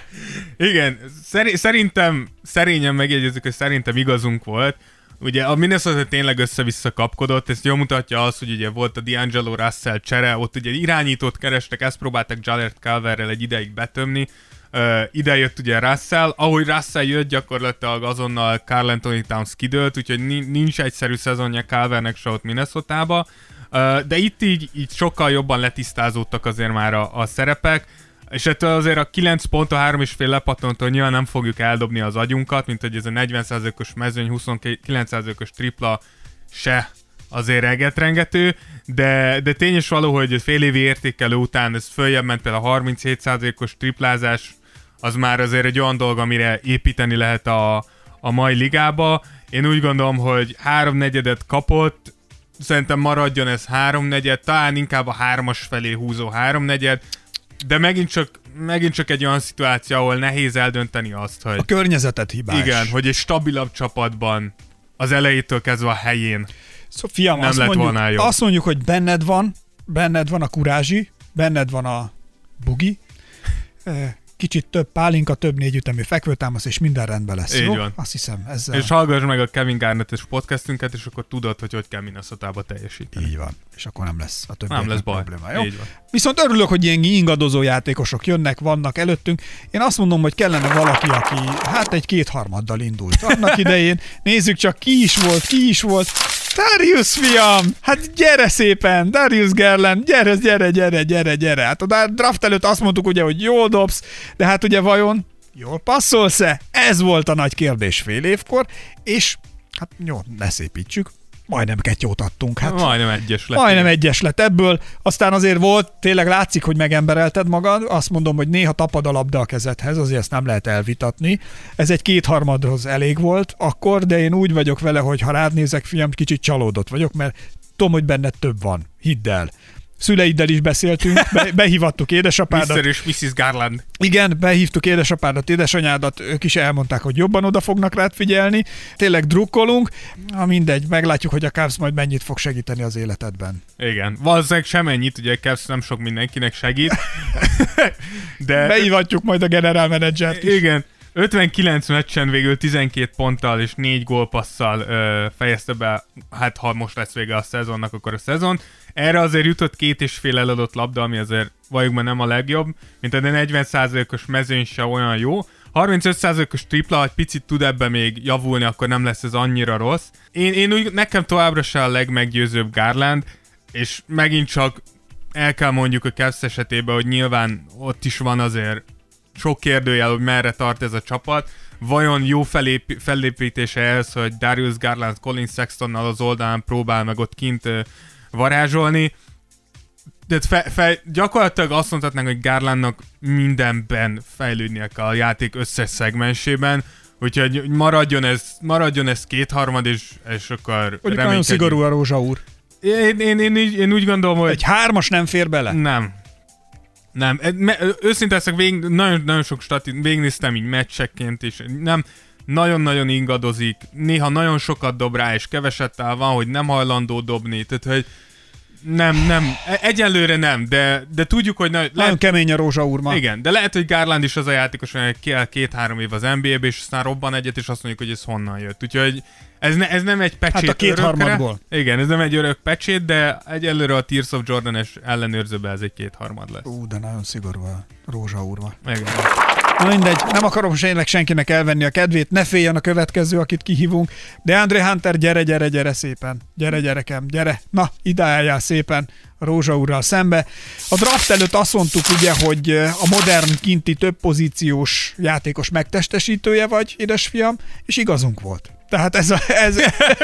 Igen, szeri- szerintem, szerényen megjegyezzük, hogy szerintem igazunk volt. Ugye a Minnesota tényleg össze-vissza kapkodott, ezt jól mutatja az, hogy ugye volt a D'Angelo Russell csere, ott ugye irányítót kerestek, ezt próbáltak Jalert Calverrel egy ideig betömni, Uh, ide jött ugye Russell, ahogy Russell jött, gyakorlatilag azonnal Carl Anthony Towns kidőlt, úgyhogy ni- nincs egyszerű szezonja Calvernek se ott Minnesota-ba, uh, de itt így, így sokkal jobban letisztázódtak azért már a, a szerepek, és ettől azért a 9 pont a 3,5 lepattontól nyilván nem fogjuk eldobni az agyunkat, mint hogy ez a 40%-os mezőny, 29%-os tripla se azért egetrengető, de, de tényes való, hogy fél évi értékelő után ez följebb ment például a 37%-os triplázás, az már azért egy olyan dolog, amire építeni lehet a, a mai ligába. Én úgy gondolom, hogy háromnegyedet kapott, szerintem maradjon ez háromnegyed, talán inkább a hármas felé húzó háromnegyed, de megint csak, megint csak egy olyan szituáció, ahol nehéz eldönteni azt, hogy A környezetet hibás. igen, hogy egy stabilabb csapatban az elejétől kezdve a helyén. Szóval fiam, Nem azt, lett mondjuk, volna jobb. azt mondjuk, hogy benned van, benned van a kurázsi, benned van a bugi, kicsit több pálinka, több négyütemű fekvőtámasz, és minden rendben lesz. Így jó? van. Azt hiszem, ezzel... És hallgass meg a Kevin Garnett-es podcastünket, és akkor tudod, hogy hogy kell minnesota teljesíteni. Így van. És akkor nem lesz a többi Nem lesz baj. probléma. Jó? Így van. Viszont örülök, hogy ilyen ingadozó játékosok jönnek, vannak előttünk. Én azt mondom, hogy kellene valaki, aki hát egy kétharmaddal indult. Annak idején nézzük csak ki is volt, ki is volt. Darius fiam! Hát gyere szépen! Darius Gerland, gyere, gyere, gyere, gyere, gyere. Hát a draft előtt azt mondtuk ugye, hogy jól dobsz, de hát ugye vajon jól passzolsz-e? Ez volt a nagy kérdés fél évkor, és hát jó, ne szépítsük, majdnem kettőt adtunk. Hát Majdnem egyes lett. Majdnem egyes lett ebből, aztán azért volt, tényleg látszik, hogy megemberelted magad, azt mondom, hogy néha tapad a labda a kezedhez, azért ezt nem lehet elvitatni. Ez egy kétharmadhoz elég volt akkor, de én úgy vagyok vele, hogy ha rád nézek, fiam, kicsit csalódott vagyok, mert tudom, hogy benned több van, hidd el. Szüleiddel is beszéltünk, be, behívattuk édesapádat. Mr. és Mrs. Garland. Igen, behívtuk édesapádat, édesanyádat, ők is elmondták, hogy jobban oda fognak rád figyelni. Tényleg drukkolunk. Na mindegy, meglátjuk, hogy a Cavs majd mennyit fog segíteni az életedben. Igen. Valószínűleg semennyit, ugye Cavs nem sok mindenkinek segít. De Beívatjuk majd a general menedzsert is. igen, 59 meccsen végül 12 ponttal és 4 gólpasszal ö, fejezte be, hát ha most lesz vége a szezonnak, akkor a szezon. Erre azért jutott két és fél eladott labda, ami azért valljuk nem a legjobb, mint a 40%-os mezőny se olyan jó. 35%-os tripla, ha egy picit tud ebbe még javulni, akkor nem lesz ez annyira rossz. Én, én úgy, nekem továbbra se a legmeggyőzőbb Garland, és megint csak el kell mondjuk a Cavs esetében, hogy nyilván ott is van azért sok kérdőjel, hogy merre tart ez a csapat. Vajon jó felép, fellépítése ez, hogy Darius Garland Colin Sextonnal az oldalán próbál meg ott kint varázsolni. De fe, fe, gyakorlatilag azt mondhatnánk, hogy Garlandnak mindenben fejlődnie kell a játék összes szegmensében, úgyhogy maradjon ez, maradjon ez kétharmad, és, és akkor Mondjuk nagyon szigorú a Rózsa úr. Én, én, én, én, én úgy gondolom, hogy... Egy hármas nem fér bele? Nem. Nem. E- leszek, végig, nagyon, nagyon sok stati, végignéztem így meccsekként, és nem, nagyon-nagyon ingadozik, néha nagyon sokat dob rá, és keveset áll van, hogy nem hajlandó dobni, tehát hogy Nem, nem. E- Egyelőre nem, de, de tudjuk, hogy... Na, Nagyon lehet, kemény a rózsaúrma. igen, de lehet, hogy Garland is az a játékos, hogy kell két-három év az NBA-be, és aztán robban egyet, és azt mondjuk, hogy ez honnan jött. Úgyhogy ez, ne, ez nem egy pecsét Hát a kétharmadból. Igen, ez nem egy örök pecsét, de egyelőre a Tears of Jordan-es ellenőrzőbe ez egy kétharmad lesz. Ú, de nagyon szigorú a rózsaúrma. Igen. Na mindegy, nem akarom tényleg senkinek elvenni a kedvét, ne féljen a következő, akit kihívunk, de André Hunter, gyere, gyere, gyere szépen, gyere gyerekem, gyere, na, ide álljál szépen a Rózsa úrral szembe. A draft előtt azt mondtuk ugye, hogy a modern kinti több pozíciós játékos megtestesítője vagy, édesfiam, és igazunk volt. Tehát ez, ez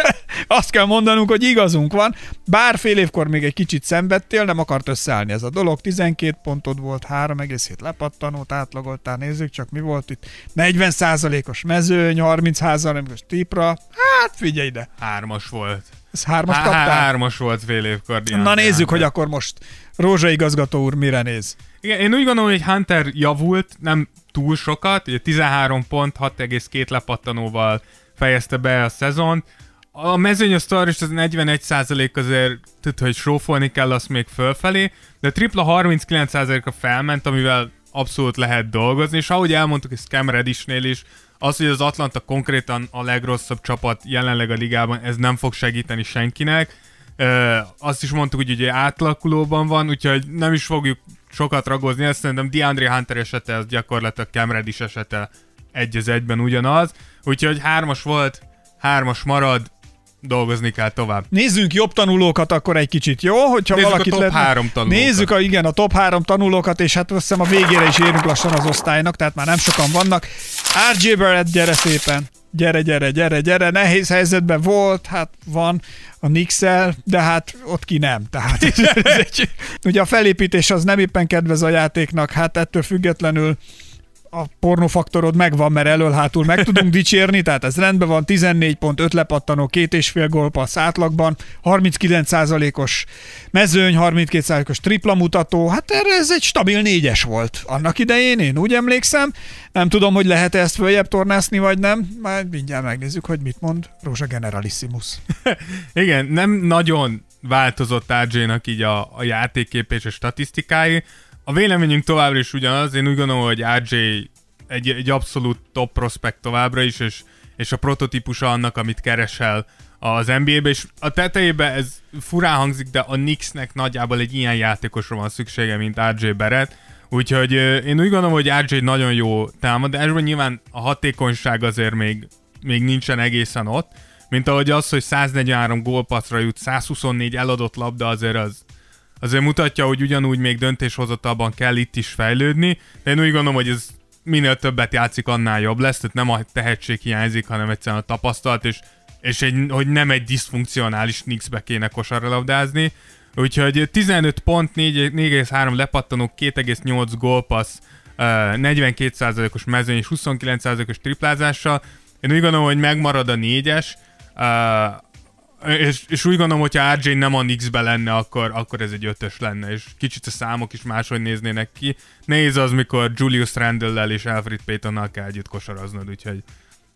azt kell mondanunk, hogy igazunk van. Bár fél évkor még egy kicsit szenvedtél, nem akart összeállni ez a dolog. 12 pontod volt, 3,7 lepattanót átlagoltál, nézzük csak mi volt itt. 40%-os mezőny, 30%-os tipra. Hát figyelj ide. Hármas volt. Ez hármas Há- kaptál? hármas volt fél évkor. Na Deandre nézzük, Hunter. hogy akkor most Rózsa igazgató úr mire néz. Igen, én úgy gondolom, hogy Hunter javult, nem túl sokat, ugye 13 pont, 6,2 lepattanóval fejezte be a szezont. A mezőny a és az 41 azért tud, hogy srófolni kell azt még fölfelé, de a tripla 39%-a felment, amivel abszolút lehet dolgozni, és ahogy elmondtuk, ez Cam Reddishnél is, az, hogy az Atlanta konkrétan a legrosszabb csapat jelenleg a ligában, ez nem fog segíteni senkinek. Ö, azt is mondtuk, hogy ugye átlakulóban van, úgyhogy nem is fogjuk sokat ragozni, ezt szerintem DeAndre Hunter esete, az gyakorlatilag Cam Reddish esete egy az egyben ugyanaz. Úgyhogy hármas volt, hármas marad, dolgozni kell tovább. Nézzünk jobb tanulókat akkor egy kicsit, jó? Hogyha Nézzük a valakit top három tanulókat. Nézzük a, igen, a top három tanulókat, és hát azt hiszem a végére is érünk lassan az osztálynak, tehát már nem sokan vannak. RJ Barrett, gyere szépen! Gyere, gyere, gyere, gyere, nehéz helyzetben volt, hát van a nix de hát ott ki nem. Tehát ez egy, ugye a felépítés az nem éppen kedvez a játéknak, hát ettől függetlenül a pornofaktorod megvan, mert elől-hátul meg tudunk dicsérni, tehát ez rendben van, 14 pont, 5 lepattanó, két és fél gólpassz átlagban, 39%-os mezőny, 32%-os tripla mutató, hát erre ez egy stabil négyes volt annak idején, én úgy emlékszem, nem tudom, hogy lehet ezt följebb tornászni, vagy nem, majd mindjárt megnézzük, hogy mit mond Rózsa Generalissimus. Igen, nem nagyon változott RJ-nak így a, a játékkép és statisztikái. A véleményünk továbbra is ugyanaz, én úgy gondolom, hogy RJ egy, egy abszolút top prospect továbbra is, és, és a prototípusa annak, amit keresel az NBA-be, és a tetejében ez furán hangzik, de a Knicksnek nagyjából egy ilyen játékosra van szüksége, mint RJ Barrett, úgyhogy én úgy gondolom, hogy RJ nagyon jó támadásban, nyilván a hatékonyság azért még, még nincsen egészen ott, mint ahogy az, hogy 143 gólpaszra jut, 124 eladott labda azért az, azért mutatja, hogy ugyanúgy még döntéshozatalban kell itt is fejlődni, de én úgy gondolom, hogy ez minél többet játszik, annál jobb lesz, tehát nem a tehetség hiányzik, hanem egyszerűen a tapasztalat, és, és egy, hogy nem egy diszfunkcionális Knicksbe kéne kosarlabdázni. Úgyhogy 15 pont, 4 4,3 lepattanó, 2,8 gólpassz, ö, 42%-os mezőny és 29%-os triplázással. Én úgy gondolom, hogy megmarad a négyes, és, és úgy gondolom, hogyha RJ nem a Knicks-be lenne, akkor, akkor ez egy ötös lenne, és kicsit a számok is máshogy néznének ki. Nézd az, mikor Julius Randle-lel és Alfred Paytonnal kell együtt kosaraznod, úgyhogy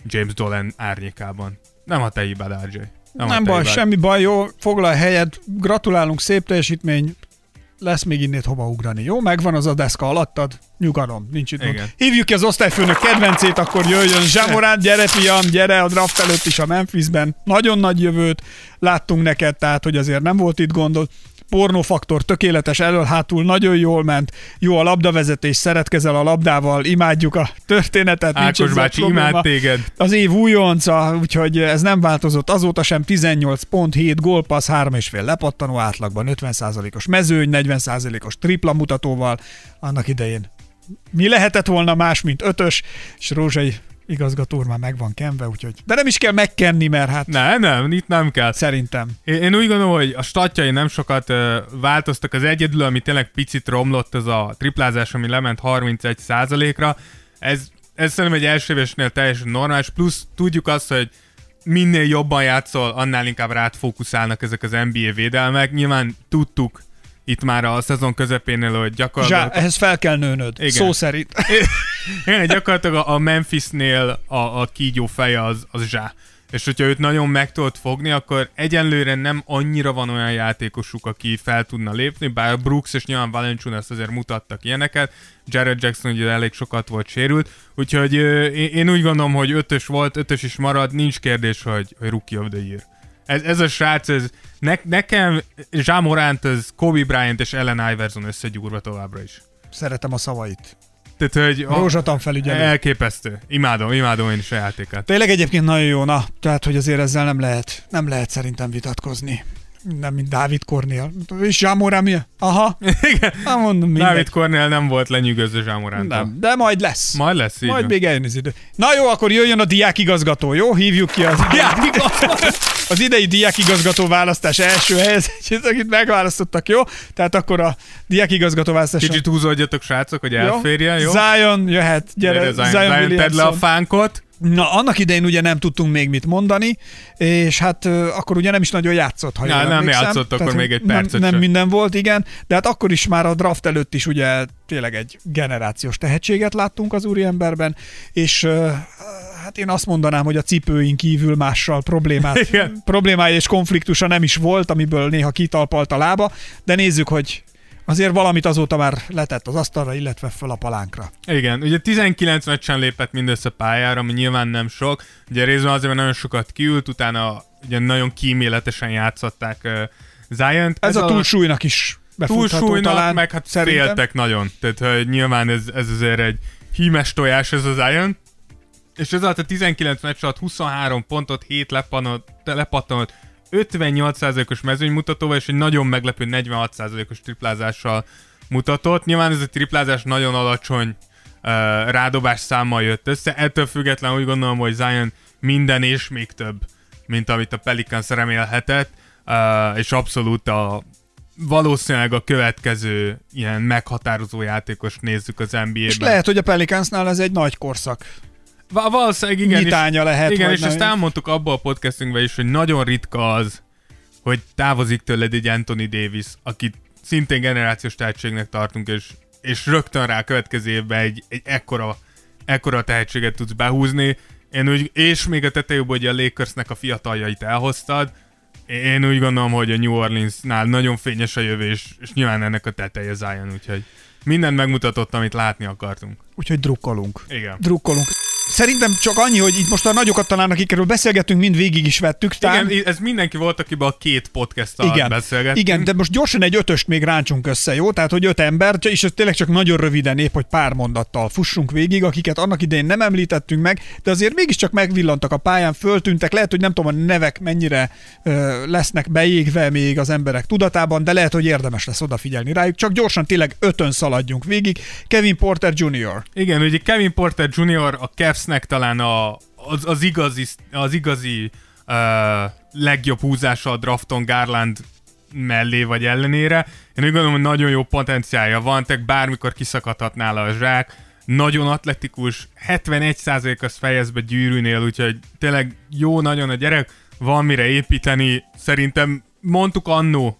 James Dolan árnyékában. Nem a te hibád, RJ. Nem, nem baj, hibád. semmi baj, jó, foglalj helyet, gratulálunk, szép teljesítmény, lesz még innét hova ugrani, jó? Megvan az a deszka alattad, nyugalom, nincs itt Igen. gond. Hívjuk ki az osztályfőnök kedvencét, akkor jöjjön Zsamorán, gyere fiam, gyere a draft előtt is a Memphisben. Nagyon nagy jövőt láttunk neked, tehát hogy azért nem volt itt gondod. Pornófaktor tökéletes, elől-hátul nagyon jól ment, jó a labdavezetés, szeretkezel a labdával, imádjuk a történetet. Ákos bácsi, imád téged. Az év újonca, úgyhogy ez nem változott azóta sem. 18 pont, 7 gólpassz, 3,5 lepattanó átlagban, 50%-os mezőny, 40%-os tripla mutatóval. Annak idején mi lehetett volna más, mint ötös, és Rózsai igazgató úr már meg van kenve, úgyhogy... De nem is kell megkenni, mert hát Ne, nem, itt nem kell. szerintem. Én, én úgy gondolom, hogy a statjai nem sokat uh, változtak. Az egyedül, ami tényleg picit romlott, az a triplázás, ami lement 31%-ra. Ez, ez szerintem egy első évesnél teljesen normális, plusz tudjuk azt, hogy minél jobban játszol, annál inkább rád fókuszálnak ezek az NBA védelmek. Nyilván tudtuk itt már a szezon közepénél, hogy Zsá, gyakorlatilag... ehhez fel kell nőnöd. Igen. Szó szerint. Igen, gyakorlatilag a- Memphisnél a, a kígyó feje az, az zsá. és hogyha őt nagyon meg tudod fogni, akkor egyenlőre nem annyira van olyan játékosuk, aki fel tudna lépni, bár Brooks és nyilván Valanciunas azért mutattak ilyeneket, Jared Jackson ugye elég sokat volt sérült, úgyhogy én úgy gondolom, hogy ötös volt, ötös is marad, nincs kérdés, hogy, hogy Rookie of the Year. Ez, ez a srác, ez, ne, nekem Zsámoránt, az Kobe Bryant és Ellen Iverson összegyúrva továbbra is. Szeretem a szavait. Tehát, hogy a, Rózsatan felügyelő. elképesztő. Imádom, imádom én is a játékát. Tényleg egyébként nagyon jó, na, tehát hogy azért ezzel nem lehet, nem lehet szerintem vitatkozni. Nem, mint Dávid Kornél. És Zsámorá mi? Aha, Igen. hát mondom, mindegy. David Cornell nem volt lenyűgöző Zsámorántól. Nem, de majd lesz. Majd lesz, így Majd van. még eljön az idő. Na jó, akkor jöjjön a diákigazgató, jó? Hívjuk ki az idei, az idei diákigazgató választás első helyez, akit megválasztottak, jó? Tehát akkor a diákigazgató választás. Kicsit húzódjatok, srácok, hogy elférjen, jó? Zion jöhet, gyere, Gyere, Zion, Zion, Zion, tedd le a fánkot. Na, annak idején ugye nem tudtunk még mit mondani, és hát akkor ugye nem is nagyon játszott, ha Na, jól nem emlékszem. játszott akkor Tehát, még egy nem, percet Nem sem. minden volt, igen, de hát akkor is már a draft előtt is ugye tényleg egy generációs tehetséget láttunk az úriemberben, és hát én azt mondanám, hogy a cipőink kívül mással problémát, Igen. problémája és konfliktusa nem is volt, amiből néha kitalpalt a lába, de nézzük, hogy azért valamit azóta már letett az asztalra, illetve föl a palánkra. Igen, ugye 19 meccsen lépett mindössze pályára, ami nyilván nem sok. Ugye részben azért, mert nagyon sokat kiült, utána ugye nagyon kíméletesen játszották uh, Zion-t. Ez, a alatt- túlsúlynak is túlsúlynak, talán, meg hát szerintem. féltek nagyon. Tehát hogy nyilván ez, ez azért egy hímes tojás ez az Zion. És ez alatt a 19 meccs alatt 23 pontot, 7 lepanolt, lepattanott, 58%-os mezőnymutatóval és egy nagyon meglepő 46%-os triplázással mutatott. Nyilván ez a triplázás nagyon alacsony uh, rádobás számmal jött össze. Ettől függetlenül úgy gondolom, hogy Zion minden és még több, mint amit a Pelicans remélhetett, uh, és abszolút a valószínűleg a következő ilyen meghatározó játékos nézzük az NBA-ben. És lehet, hogy a Pelicansnál ez egy nagy korszak. Va- valószínűleg igen. és- Nyitánya lehet, Igen, és nem. ezt elmondtuk abban a podcastünkben is, hogy nagyon ritka az, hogy távozik tőled egy Anthony Davis, akit szintén generációs tehetségnek tartunk, és, és rögtön rá a következő évben egy, egy ekkora, ekkora tehetséget tudsz behúzni. Én úgy, és még a tetejében, hogy a Lakersnek a fiataljait elhoztad, én úgy gondolom, hogy a New Orleansnál nagyon fényes a jövő, és, és nyilván ennek a teteje Zion, úgyhogy mindent megmutatott, amit látni akartunk. Úgyhogy drukkolunk. Igen. Drukkolunk. Szerintem csak annyi, hogy itt most a nagyokat talán, akikről beszélgetünk, mind végig is vettük. Talán... Igen, ez mindenki volt, akiben a két podcast alatt igen, beszélgettünk. igen, de most gyorsan egy ötöst még ráncsunk össze, jó? Tehát, hogy öt ember, és ez tényleg csak nagyon röviden épp, hogy pár mondattal fussunk végig, akiket annak idején nem említettünk meg, de azért mégiscsak megvillantak a pályán, föltűntek, lehet, hogy nem tudom, a nevek mennyire ö, lesznek beégve még az emberek tudatában, de lehet, hogy érdemes lesz odafigyelni rájuk. Csak gyorsan tényleg ötön szaladjunk végig. Kevin Porter Jr. Igen, ugye Kevin Porter Jr. a Cavsnek talán a, az, az igazi, az igazi uh, legjobb húzása a drafton Garland mellé vagy ellenére. Én úgy gondolom, hogy nagyon jó potenciálja van, tehát bármikor kiszakadhat nála a zsák. Nagyon atletikus, 71% az fejezbe gyűrűnél, úgyhogy tényleg jó nagyon a gyerek, van mire építeni. Szerintem mondtuk annó,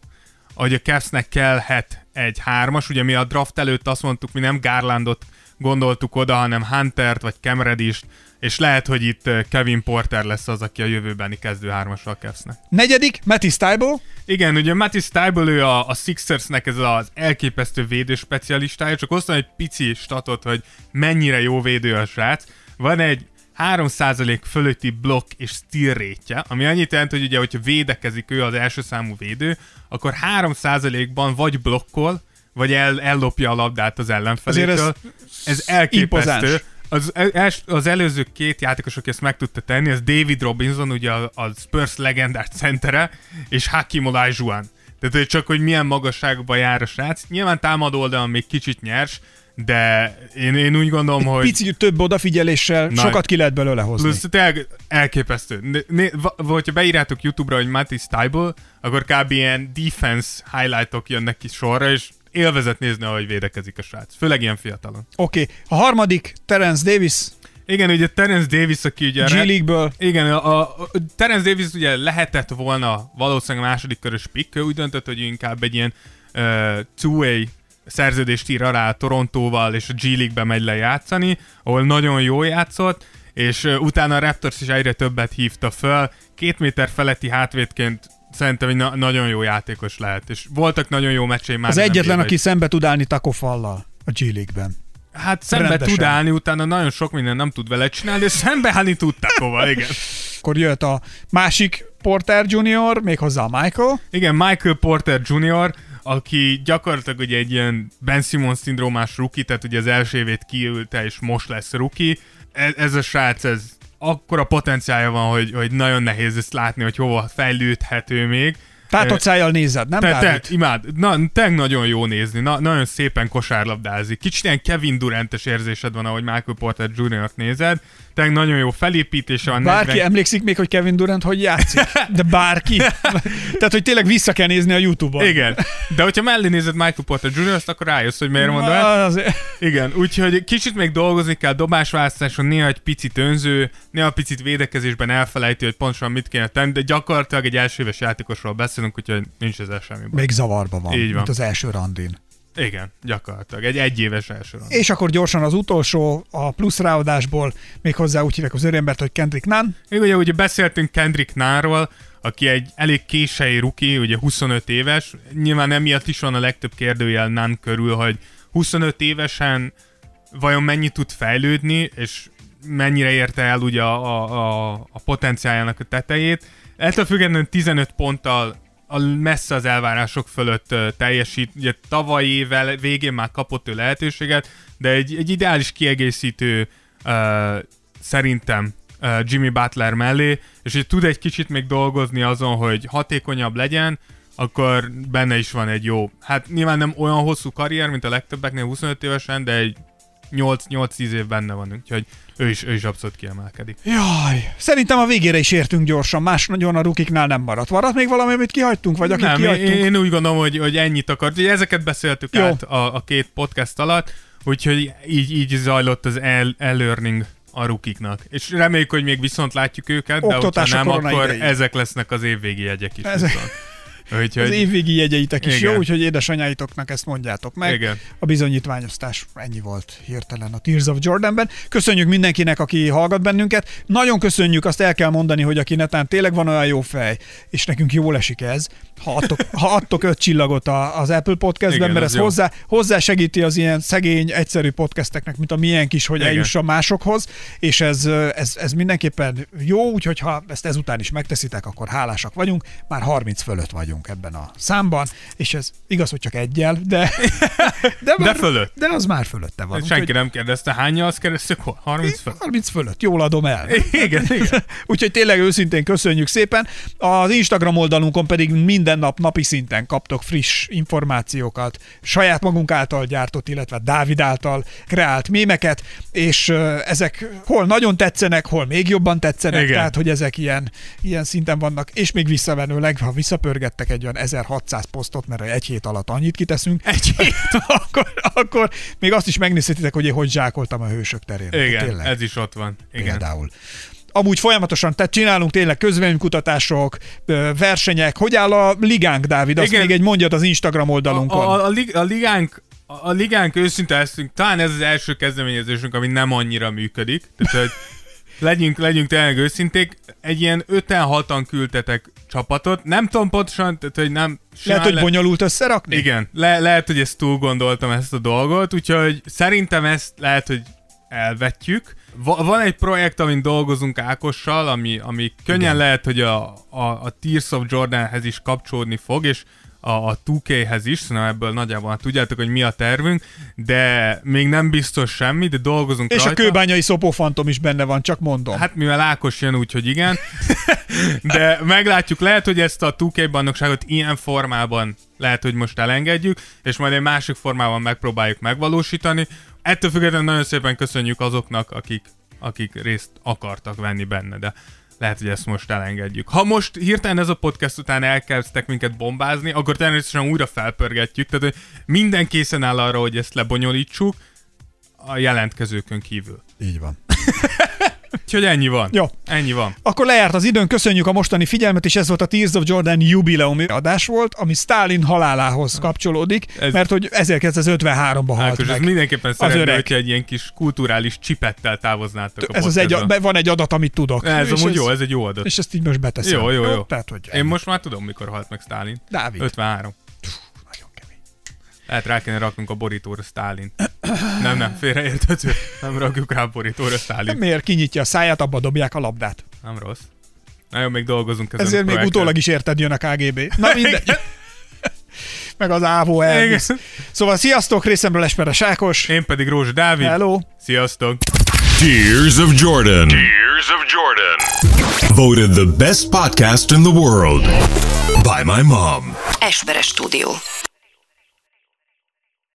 hogy a Cavsnek kellhet egy hármas, ugye mi a draft előtt azt mondtuk, mi nem Garlandot gondoltuk oda, hanem Huntert vagy Cam Reddish-t, és lehet, hogy itt eh, Kevin Porter lesz az, aki a jövőbeni kezdő hármasra a Cavsnek. Negyedik, Matty Stiebel. Igen, ugye Mattis Stiebel, ő a, a Sixersnek ez az elképesztő védő specialistája, csak hoztam egy pici statot, hogy mennyire jó védő a srác. Van egy 3% fölötti blokk és steal rétje, ami annyit jelent, hogy ugye, hogyha védekezik ő az első számú védő, akkor 3%-ban vagy blokkol, vagy el, ellopja a labdát az ellenfelétől. Azért ez, ez elképesztő. impozáns. Az, els, az előző két játékos, aki ezt meg tudta tenni, az David Robinson, ugye a, a Spurs legendás centere, és Hakim Olajuwon. Tehát hogy csak, hogy milyen magasságban jár a srác. Nyilván támadó oldalon még kicsit nyers, de én, én úgy gondolom, hogy... Pici több odafigyeléssel Na, sokat ki lehet belőle hozni. Plusz tényleg elképesztő. Né- né- hogyha beírjátok YouTube-ra, hogy Matty Stiebel, akkor kb. ilyen defense highlightok jönnek ki sorra, és élvezet nézni, ahogy védekezik a srác. Főleg ilyen fiatalon. Oké, okay. a harmadik, Terence Davis, Igen, ugye Terence Davis, aki ugye... G League-ből. Igen, a, a, Terence Davis ugye lehetett volna valószínűleg második körös pick, ő úgy döntött, hogy inkább egy ilyen uh, two-way szerződést ír alá Torontóval, és a G League-be megy le játszani, ahol nagyon jól játszott, és utána a Raptors is egyre többet hívta föl. Két méter feletti hátvédként szerintem egy na- nagyon jó játékos lehet, és voltak nagyon jó meccsei már. Az egyetlen, aki szembe tud állni Takofallal a G League-ben. Hát szembe rendesen. tud állni, utána nagyon sok minden nem tud vele csinálni, de szembe állni tudták hova, igen. Akkor jött a másik Porter Junior, méghozzá Michael. Igen, Michael Porter Jr., aki gyakorlatilag ugye egy ilyen Ben Simmons szindrómás rookie, tehát ugye az első évét kiülte, és most lesz rookie. Ez, ez a srác, ez akkora potenciálja van, hogy, hogy nagyon nehéz ezt látni, hogy hova fejlődhető még. Tátott szájjal nézed, nem Te, te, imád, na, te nagyon jó nézni, na, nagyon szépen kosárlabdázik. Kicsit ilyen Kevin Durantes érzésed van, ahogy Michael Porter Jr.-t nézed. Te nagyon jó felépítése van. Bárki 40 emlékszik még, hogy Kevin Durant hogy játszik? De bárki. Tehát, hogy tényleg vissza kell nézni a Youtube-on. Igen, de hogyha mellé nézed Michael Porter Jr.-t, akkor rájössz, hogy miért. Azért- Igen, úgyhogy kicsit még dolgozni kell dobásválasztáson, néha egy picit önző, néha picit védekezésben elfelejti, hogy pontosan mit kéne tenni, de gyakorlatilag egy első éves játékosról beszélünk, úgyhogy nincs ezzel semmi baj. Még zavarba van, Így van. mint az első randin. Igen, gyakorlatilag. Egy egyéves első rang. És akkor gyorsan az utolsó, a plusz ráadásból, méghozzá úgy hívják az örömbert, hogy Kendrick Nunn. Még ugye, ugye beszéltünk Kendrick Nárról, aki egy elég kései ruki, ugye 25 éves. Nyilván emiatt is van a legtöbb kérdőjel Nunn körül, hogy 25 évesen vajon mennyit tud fejlődni, és mennyire érte el ugye a, a, a, a potenciáljának a tetejét. Ettől függetlenül 15 ponttal a messze az elvárások fölött teljesít. Ugye tavaly évvel végén már kapott ő lehetőséget, de egy, egy ideális kiegészítő ö, szerintem ö, Jimmy Butler mellé, és hogy tud egy kicsit még dolgozni azon, hogy hatékonyabb legyen, akkor benne is van egy jó, hát nyilván nem olyan hosszú karrier, mint a legtöbbeknél 25 évesen, de egy 8-10 év benne van, úgyhogy ő is, ő is abszolút kiemelkedik. Jaj, szerintem a végére is értünk gyorsan, más nagyon a rukiknál nem maradt. Maradt még valami, amit kihagytunk, vagy akit Nem, kihagytunk? én úgy gondolom, hogy, hogy ennyit akart. Ugye ezeket beszéltük Jó. Át a, a két podcast alatt, úgyhogy így, így zajlott az el- e-learning a rukiknak. És reméljük, hogy még viszont látjuk őket, de Oktatás a hogyha nem, akkor idején. ezek lesznek az évvégi jegyek is. Ezek- Viszont. Úgyhogy, Az évvégi jegyeitek is Igen. jó, úgyhogy édesanyáitoknak ezt mondjátok meg. Igen. A bizonyítványosztás ennyi volt hirtelen a Tears of Jordanben. Köszönjük mindenkinek, aki hallgat bennünket. Nagyon köszönjük, azt el kell mondani, hogy aki netán tényleg van olyan jó fej, és nekünk jól esik ez, ha adtok, ha adtok öt csillagot az Apple Podcastben, Igen, mert ez jó. hozzá, hozzá segíti az ilyen szegény, egyszerű podcasteknek, mint a miénk is, hogy Igen. eljusson másokhoz, és ez, ez, ez mindenképpen jó, úgyhogy ha ezt ezután is megteszitek, akkor hálásak vagyunk. Már 30 fölött vagyunk ebben a számban, és ez igaz, hogy csak egyel, de, de, már, fölött. De az már fölötte van. senki úgyhogy nem kérdezte, hányal azt keresztük? Hol? 30 fel? 30 fölött, jól adom el. Igen, igen. Úgyhogy tényleg őszintén köszönjük szépen. Az Instagram oldalunkon pedig minden nap napi szinten kaptok friss információkat, saját magunk által gyártott, illetve Dávid által kreált mémeket, és ezek hol nagyon tetszenek, hol még jobban tetszenek, Igen. tehát hogy ezek ilyen, ilyen szinten vannak, és még visszavenőleg, ha visszapörgettek egy olyan 1600 posztot, mert egy hét alatt annyit kiteszünk, Egy hét. akkor, akkor még azt is megnézhetitek, hogy én hogy zsákoltam a hősök terén. Igen, Tényleg ez is ott van. Igen. például. Amúgy folyamatosan, tehát csinálunk tényleg közvéleménykutatások, versenyek. Hogy áll a ligánk, Dávid? Azt Igen. még egy mondjat az Instagram A, oldalunkon. a, a, lig, a ligánk a, a ligánk őszinte leszünk, talán ez az első kezdeményezésünk, ami nem annyira működik. Tehát, hogy legyünk, legyünk tényleg őszinték. Egy ilyen 5-6-an küldtetek csapatot. Nem tudom pontosan, tehát, hogy nem... Lehet, hogy bonyolult összerakni? Igen, le, lehet, hogy ezt túl gondoltam ezt a dolgot, úgyhogy szerintem ezt lehet, hogy elvetjük. Va, van egy projekt, amin dolgozunk Ákossal, ami, ami könnyen Igen. lehet, hogy a, a, a Tears of Jordanhez is kapcsolódni fog, és a, a 2K-hez is, szóval ebből nagyjából hát tudjátok, hogy mi a tervünk, de még nem biztos semmi, de dolgozunk És a rajta. kőbányai szopófantom is benne van, csak mondom. Hát mivel Ákos jön, úgyhogy igen. De meglátjuk, lehet, hogy ezt a 2K bajnokságot ilyen formában lehet, hogy most elengedjük, és majd egy másik formában megpróbáljuk megvalósítani. Ettől függetlenül nagyon szépen köszönjük azoknak, akik, akik részt akartak venni benne, de lehet, hogy ezt most elengedjük. Ha most hirtelen ez a podcast után elkezdtek minket bombázni, akkor természetesen újra felpörgetjük, tehát hogy minden készen áll arra, hogy ezt lebonyolítsuk, a jelentkezőkön kívül. Így van. Úgyhogy ennyi van. Jó. Ennyi van. Akkor lejárt az időn, köszönjük a mostani figyelmet, és ez volt a Tears of Jordan jubileum adás volt, ami Stalin halálához kapcsolódik, Ez- mert hogy 1953-ban halt Ákos, ez meg. mindenképpen szeretné, öreg. hogyha egy ilyen kis kulturális csipettel távoznátok a Ez az egy, van egy adat, amit tudok. Ez amúgy jó, ez egy jó adat. És ezt így most beteszem. Jó, jó, jó. Tehát, hogy Én most már tudom, mikor halt meg Stalin. Dávid. 53. Lehet rá kéne raknunk a borítóra Stalin. Nem, nem, félreérthető. Nem rakjuk rá a borítóra Stalin. Miért kinyitja a száját, abba dobják a labdát. Nem rossz. Nagyon még dolgozunk ezen Ezért a még utólag is érted jön a KGB. Na mindegy. Meg az ÁVO elvisz. Igen. Szóval sziasztok, részemről Esperes Ákos. Én pedig Rózsa Dávid. Hello. Sziasztok. Tears of Jordan. Tears of Jordan. Voted the best podcast in the world by my mom. Esperes stúdió.